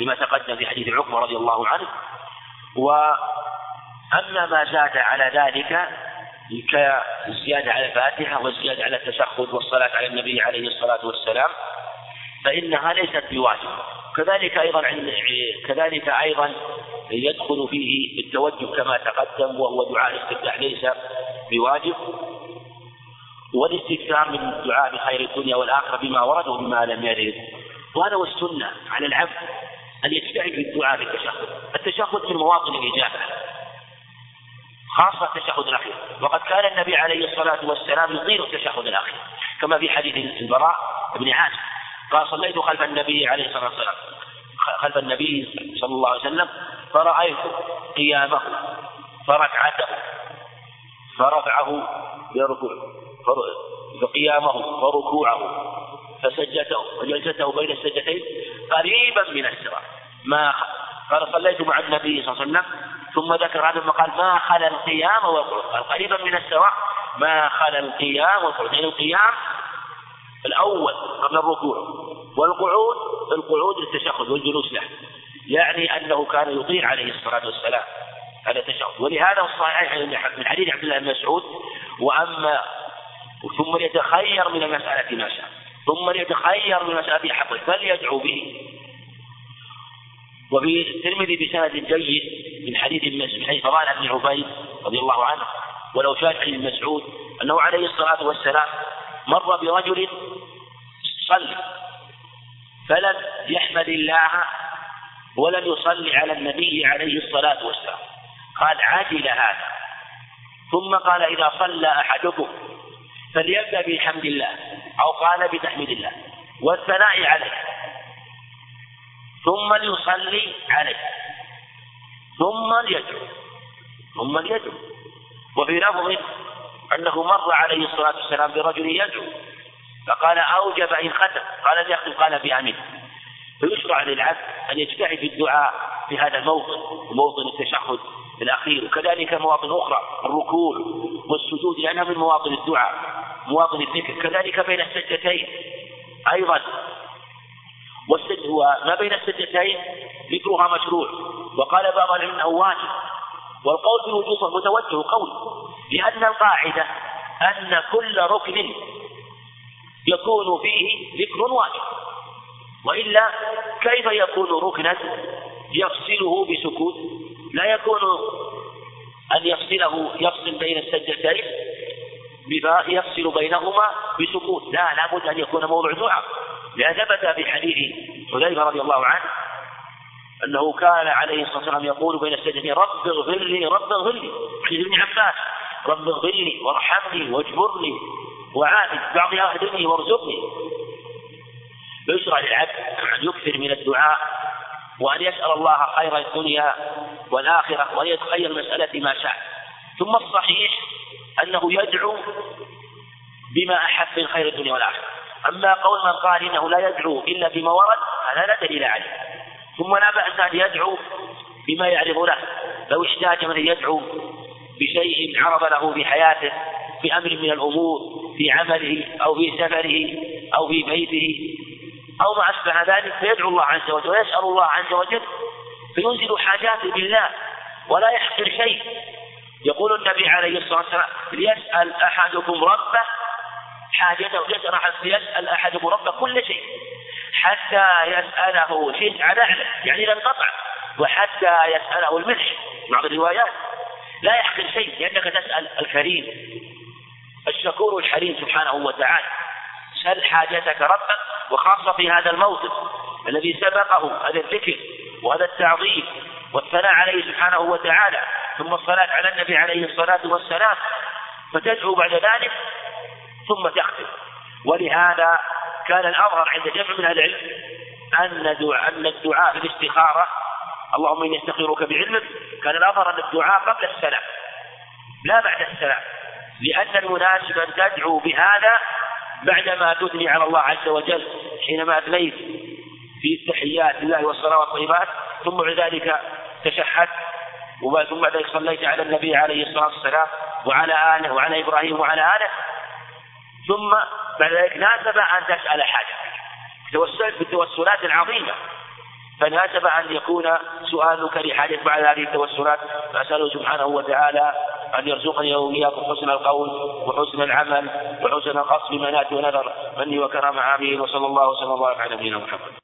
لما تقدم في حديث عقبة رضي الله عنه. وأما ما زاد على ذلك كالزيادة على الفاتحة والزيادة على التشهد والصلاة على النبي عليه الصلاة والسلام فإنها ليست بواجب كذلك أيضا كذلك أيضا يدخل فيه التوجه كما تقدم وهو دعاء الاستفتاح ليس بواجب. والاستكثار من الدعاء بخير الدنيا والآخرة بما ورد وبما لم يرد. وهذا هو السنة على العبد أن يجتهد في الدعاء في التشهد من مواطن الإجابة. خاصة التشهد الأخير. وقد كان النبي عليه الصلاة والسلام يطيل التشهد الأخير كما في حديث البراء بن عازب. قال صليت خلف النبي عليه الصلاة والسلام خلف النبي صلى الله عليه وسلم فرأيت قيامه فركعته فرفعه بركوع فقيامه فركوعه فسجته وجلسته بين السجدتين قريبا من السواء ما قال صليت مع النبي صلى الله عليه وسلم ثم ذكر هذا المقال ما خلا القيام والقعود قال قريبا من السواء ما خلا القيام والقعود يعني القيام الأول قبل الركوع والقعود القعود للتشهد والجلوس له يعني أنه كان يطيع عليه الصلاة والسلام. هذا التشهد ولهذا الصحيح من حديث عبد الله بن مسعود وأما ثم يتخير من المسألة ما شاء ثم يتخير من المسألة حقه فليدعو به. وفي الترمذي بسند جيد من حديث من حديث فضال بن عبيد رضي الله عنه ولو شاهد حديث مسعود أنه عليه الصلاة والسلام مر برجل صلي فلم يحمد الله ولم يصلي على النبي عليه الصلاة والسلام. قال عجل هذا. ثم قال إذا صلى أحدكم فليبدأ بحمد الله أو قال بتحميد الله والثناء عليه. ثم ليصلي عليه ثم ليدعو ثم ليدعو وفي لفظ أنه مر عليه الصلاة والسلام برجل يدعو فقال أوجب إن ختم. قال يختم قال بأمين. فيشرع للعبد أن يجتهد في الدعاء في هذا الموطن موطن التشهد الأخير. وكذلك مواطن أخرى الركوع والسجود لأنها من مواطن الدعاء مواطن الذكر. كذلك بين السجدتين. أيضا والسجد وما بين السجدتين ذكرها مشروع. وقال بعض العلم إنه واجب. والقول بوجوبه متوجه قول لأن القاعدة أن كل ركن يكون فيه ذكر واجب. وإلا كيف يكون ركنا يفصله بسكوت؟ لا يكون أن يفصله يفصل بين السجدتين بما يفصل بينهما بسكوت. لا لابد أن يكون موضوع دعاء لأن ثبت في حديث حذيفة رضي الله عنه أنه كان عليه الصلاة والسلام يقول بين السجدتين رب اغفر لي رب اغفر لي حديث ابن عباس رب اغفر لي وارحمني واجبرني وعافني بعضها اهدني وارزقني. فيشرع للعبد أن يكثر من الدعاء وأن يسأل الله خير الدنيا والآخرة وأن يتخير المسألة ما شاء. ثم الصحيح أنه يدعو بما أحب من خير الدنيا والآخرة. أما قول من قال إنه لا يدعو إلا بما ورد هذا لا دليل عليه. ثم لا بأس أن يدعو بما يعرض له. لو احتاج من يدعو بشيء عرض له في حياته في أمر من الأمور في عمله أو في سفره أو في بيته أو ما أشبه ذلك فيدعو الله عز وجل ويسأل الله عز وجل فينزل حاجاته بالله ولا يحقر شيء. يقول النبي عليه الصلاة والسلام ليسأل أحدكم ربه حاجته يسأل يسأل أحدكم ربه كل شيء حتى يسأله شيء على يعني لا انقطع وحتى يسأله الملح. بعض الروايات لا يحقر شيء لأنك تسأل الكريم الشكور الحليم سبحانه وتعالى. سل حاجتك ربك وخاصة في هذا الموطن الذي سبقه هذا الذكر وهذا التعظيم والثناء عليه سبحانه وتعالى ثم الصلاة على النبي عليه الصلاة والسلام. فتدعو بعد ذلك ثم تختم. ولهذا كان الأظهر عند جمع من العلم أن أن الدعاء في الاستخارة اللهم إني أستخيرك بعلمك كان الأظهر أن الدعاء قبل السلام لا بعد السلام. لأن المناسب أن تدعو بهذا بعدما تثني على الله عز وجل حينما أثنيت في التحيات لله والصلاة والطيبات ثم بعد ذلك تشهدت ثم بعد ذلك صليت على النبي عليه الصلاة والسلام وعلى آله وعلى إبراهيم وعلى آله. ثم بعد ذلك ناسب أن تسأل حاجة. توسلت بالتوسلات العظيمة فناسب أن يكون سؤالك لحاجة بعد هذه التوسلات. فأسأله سبحانه وتعالى أن يرزقني وإياكم حسن القول وحسن العمل وحسن القصد بمنات ونذر. مني وكرم عامين وصلى الله وسلم وبارك على نبينا محمد.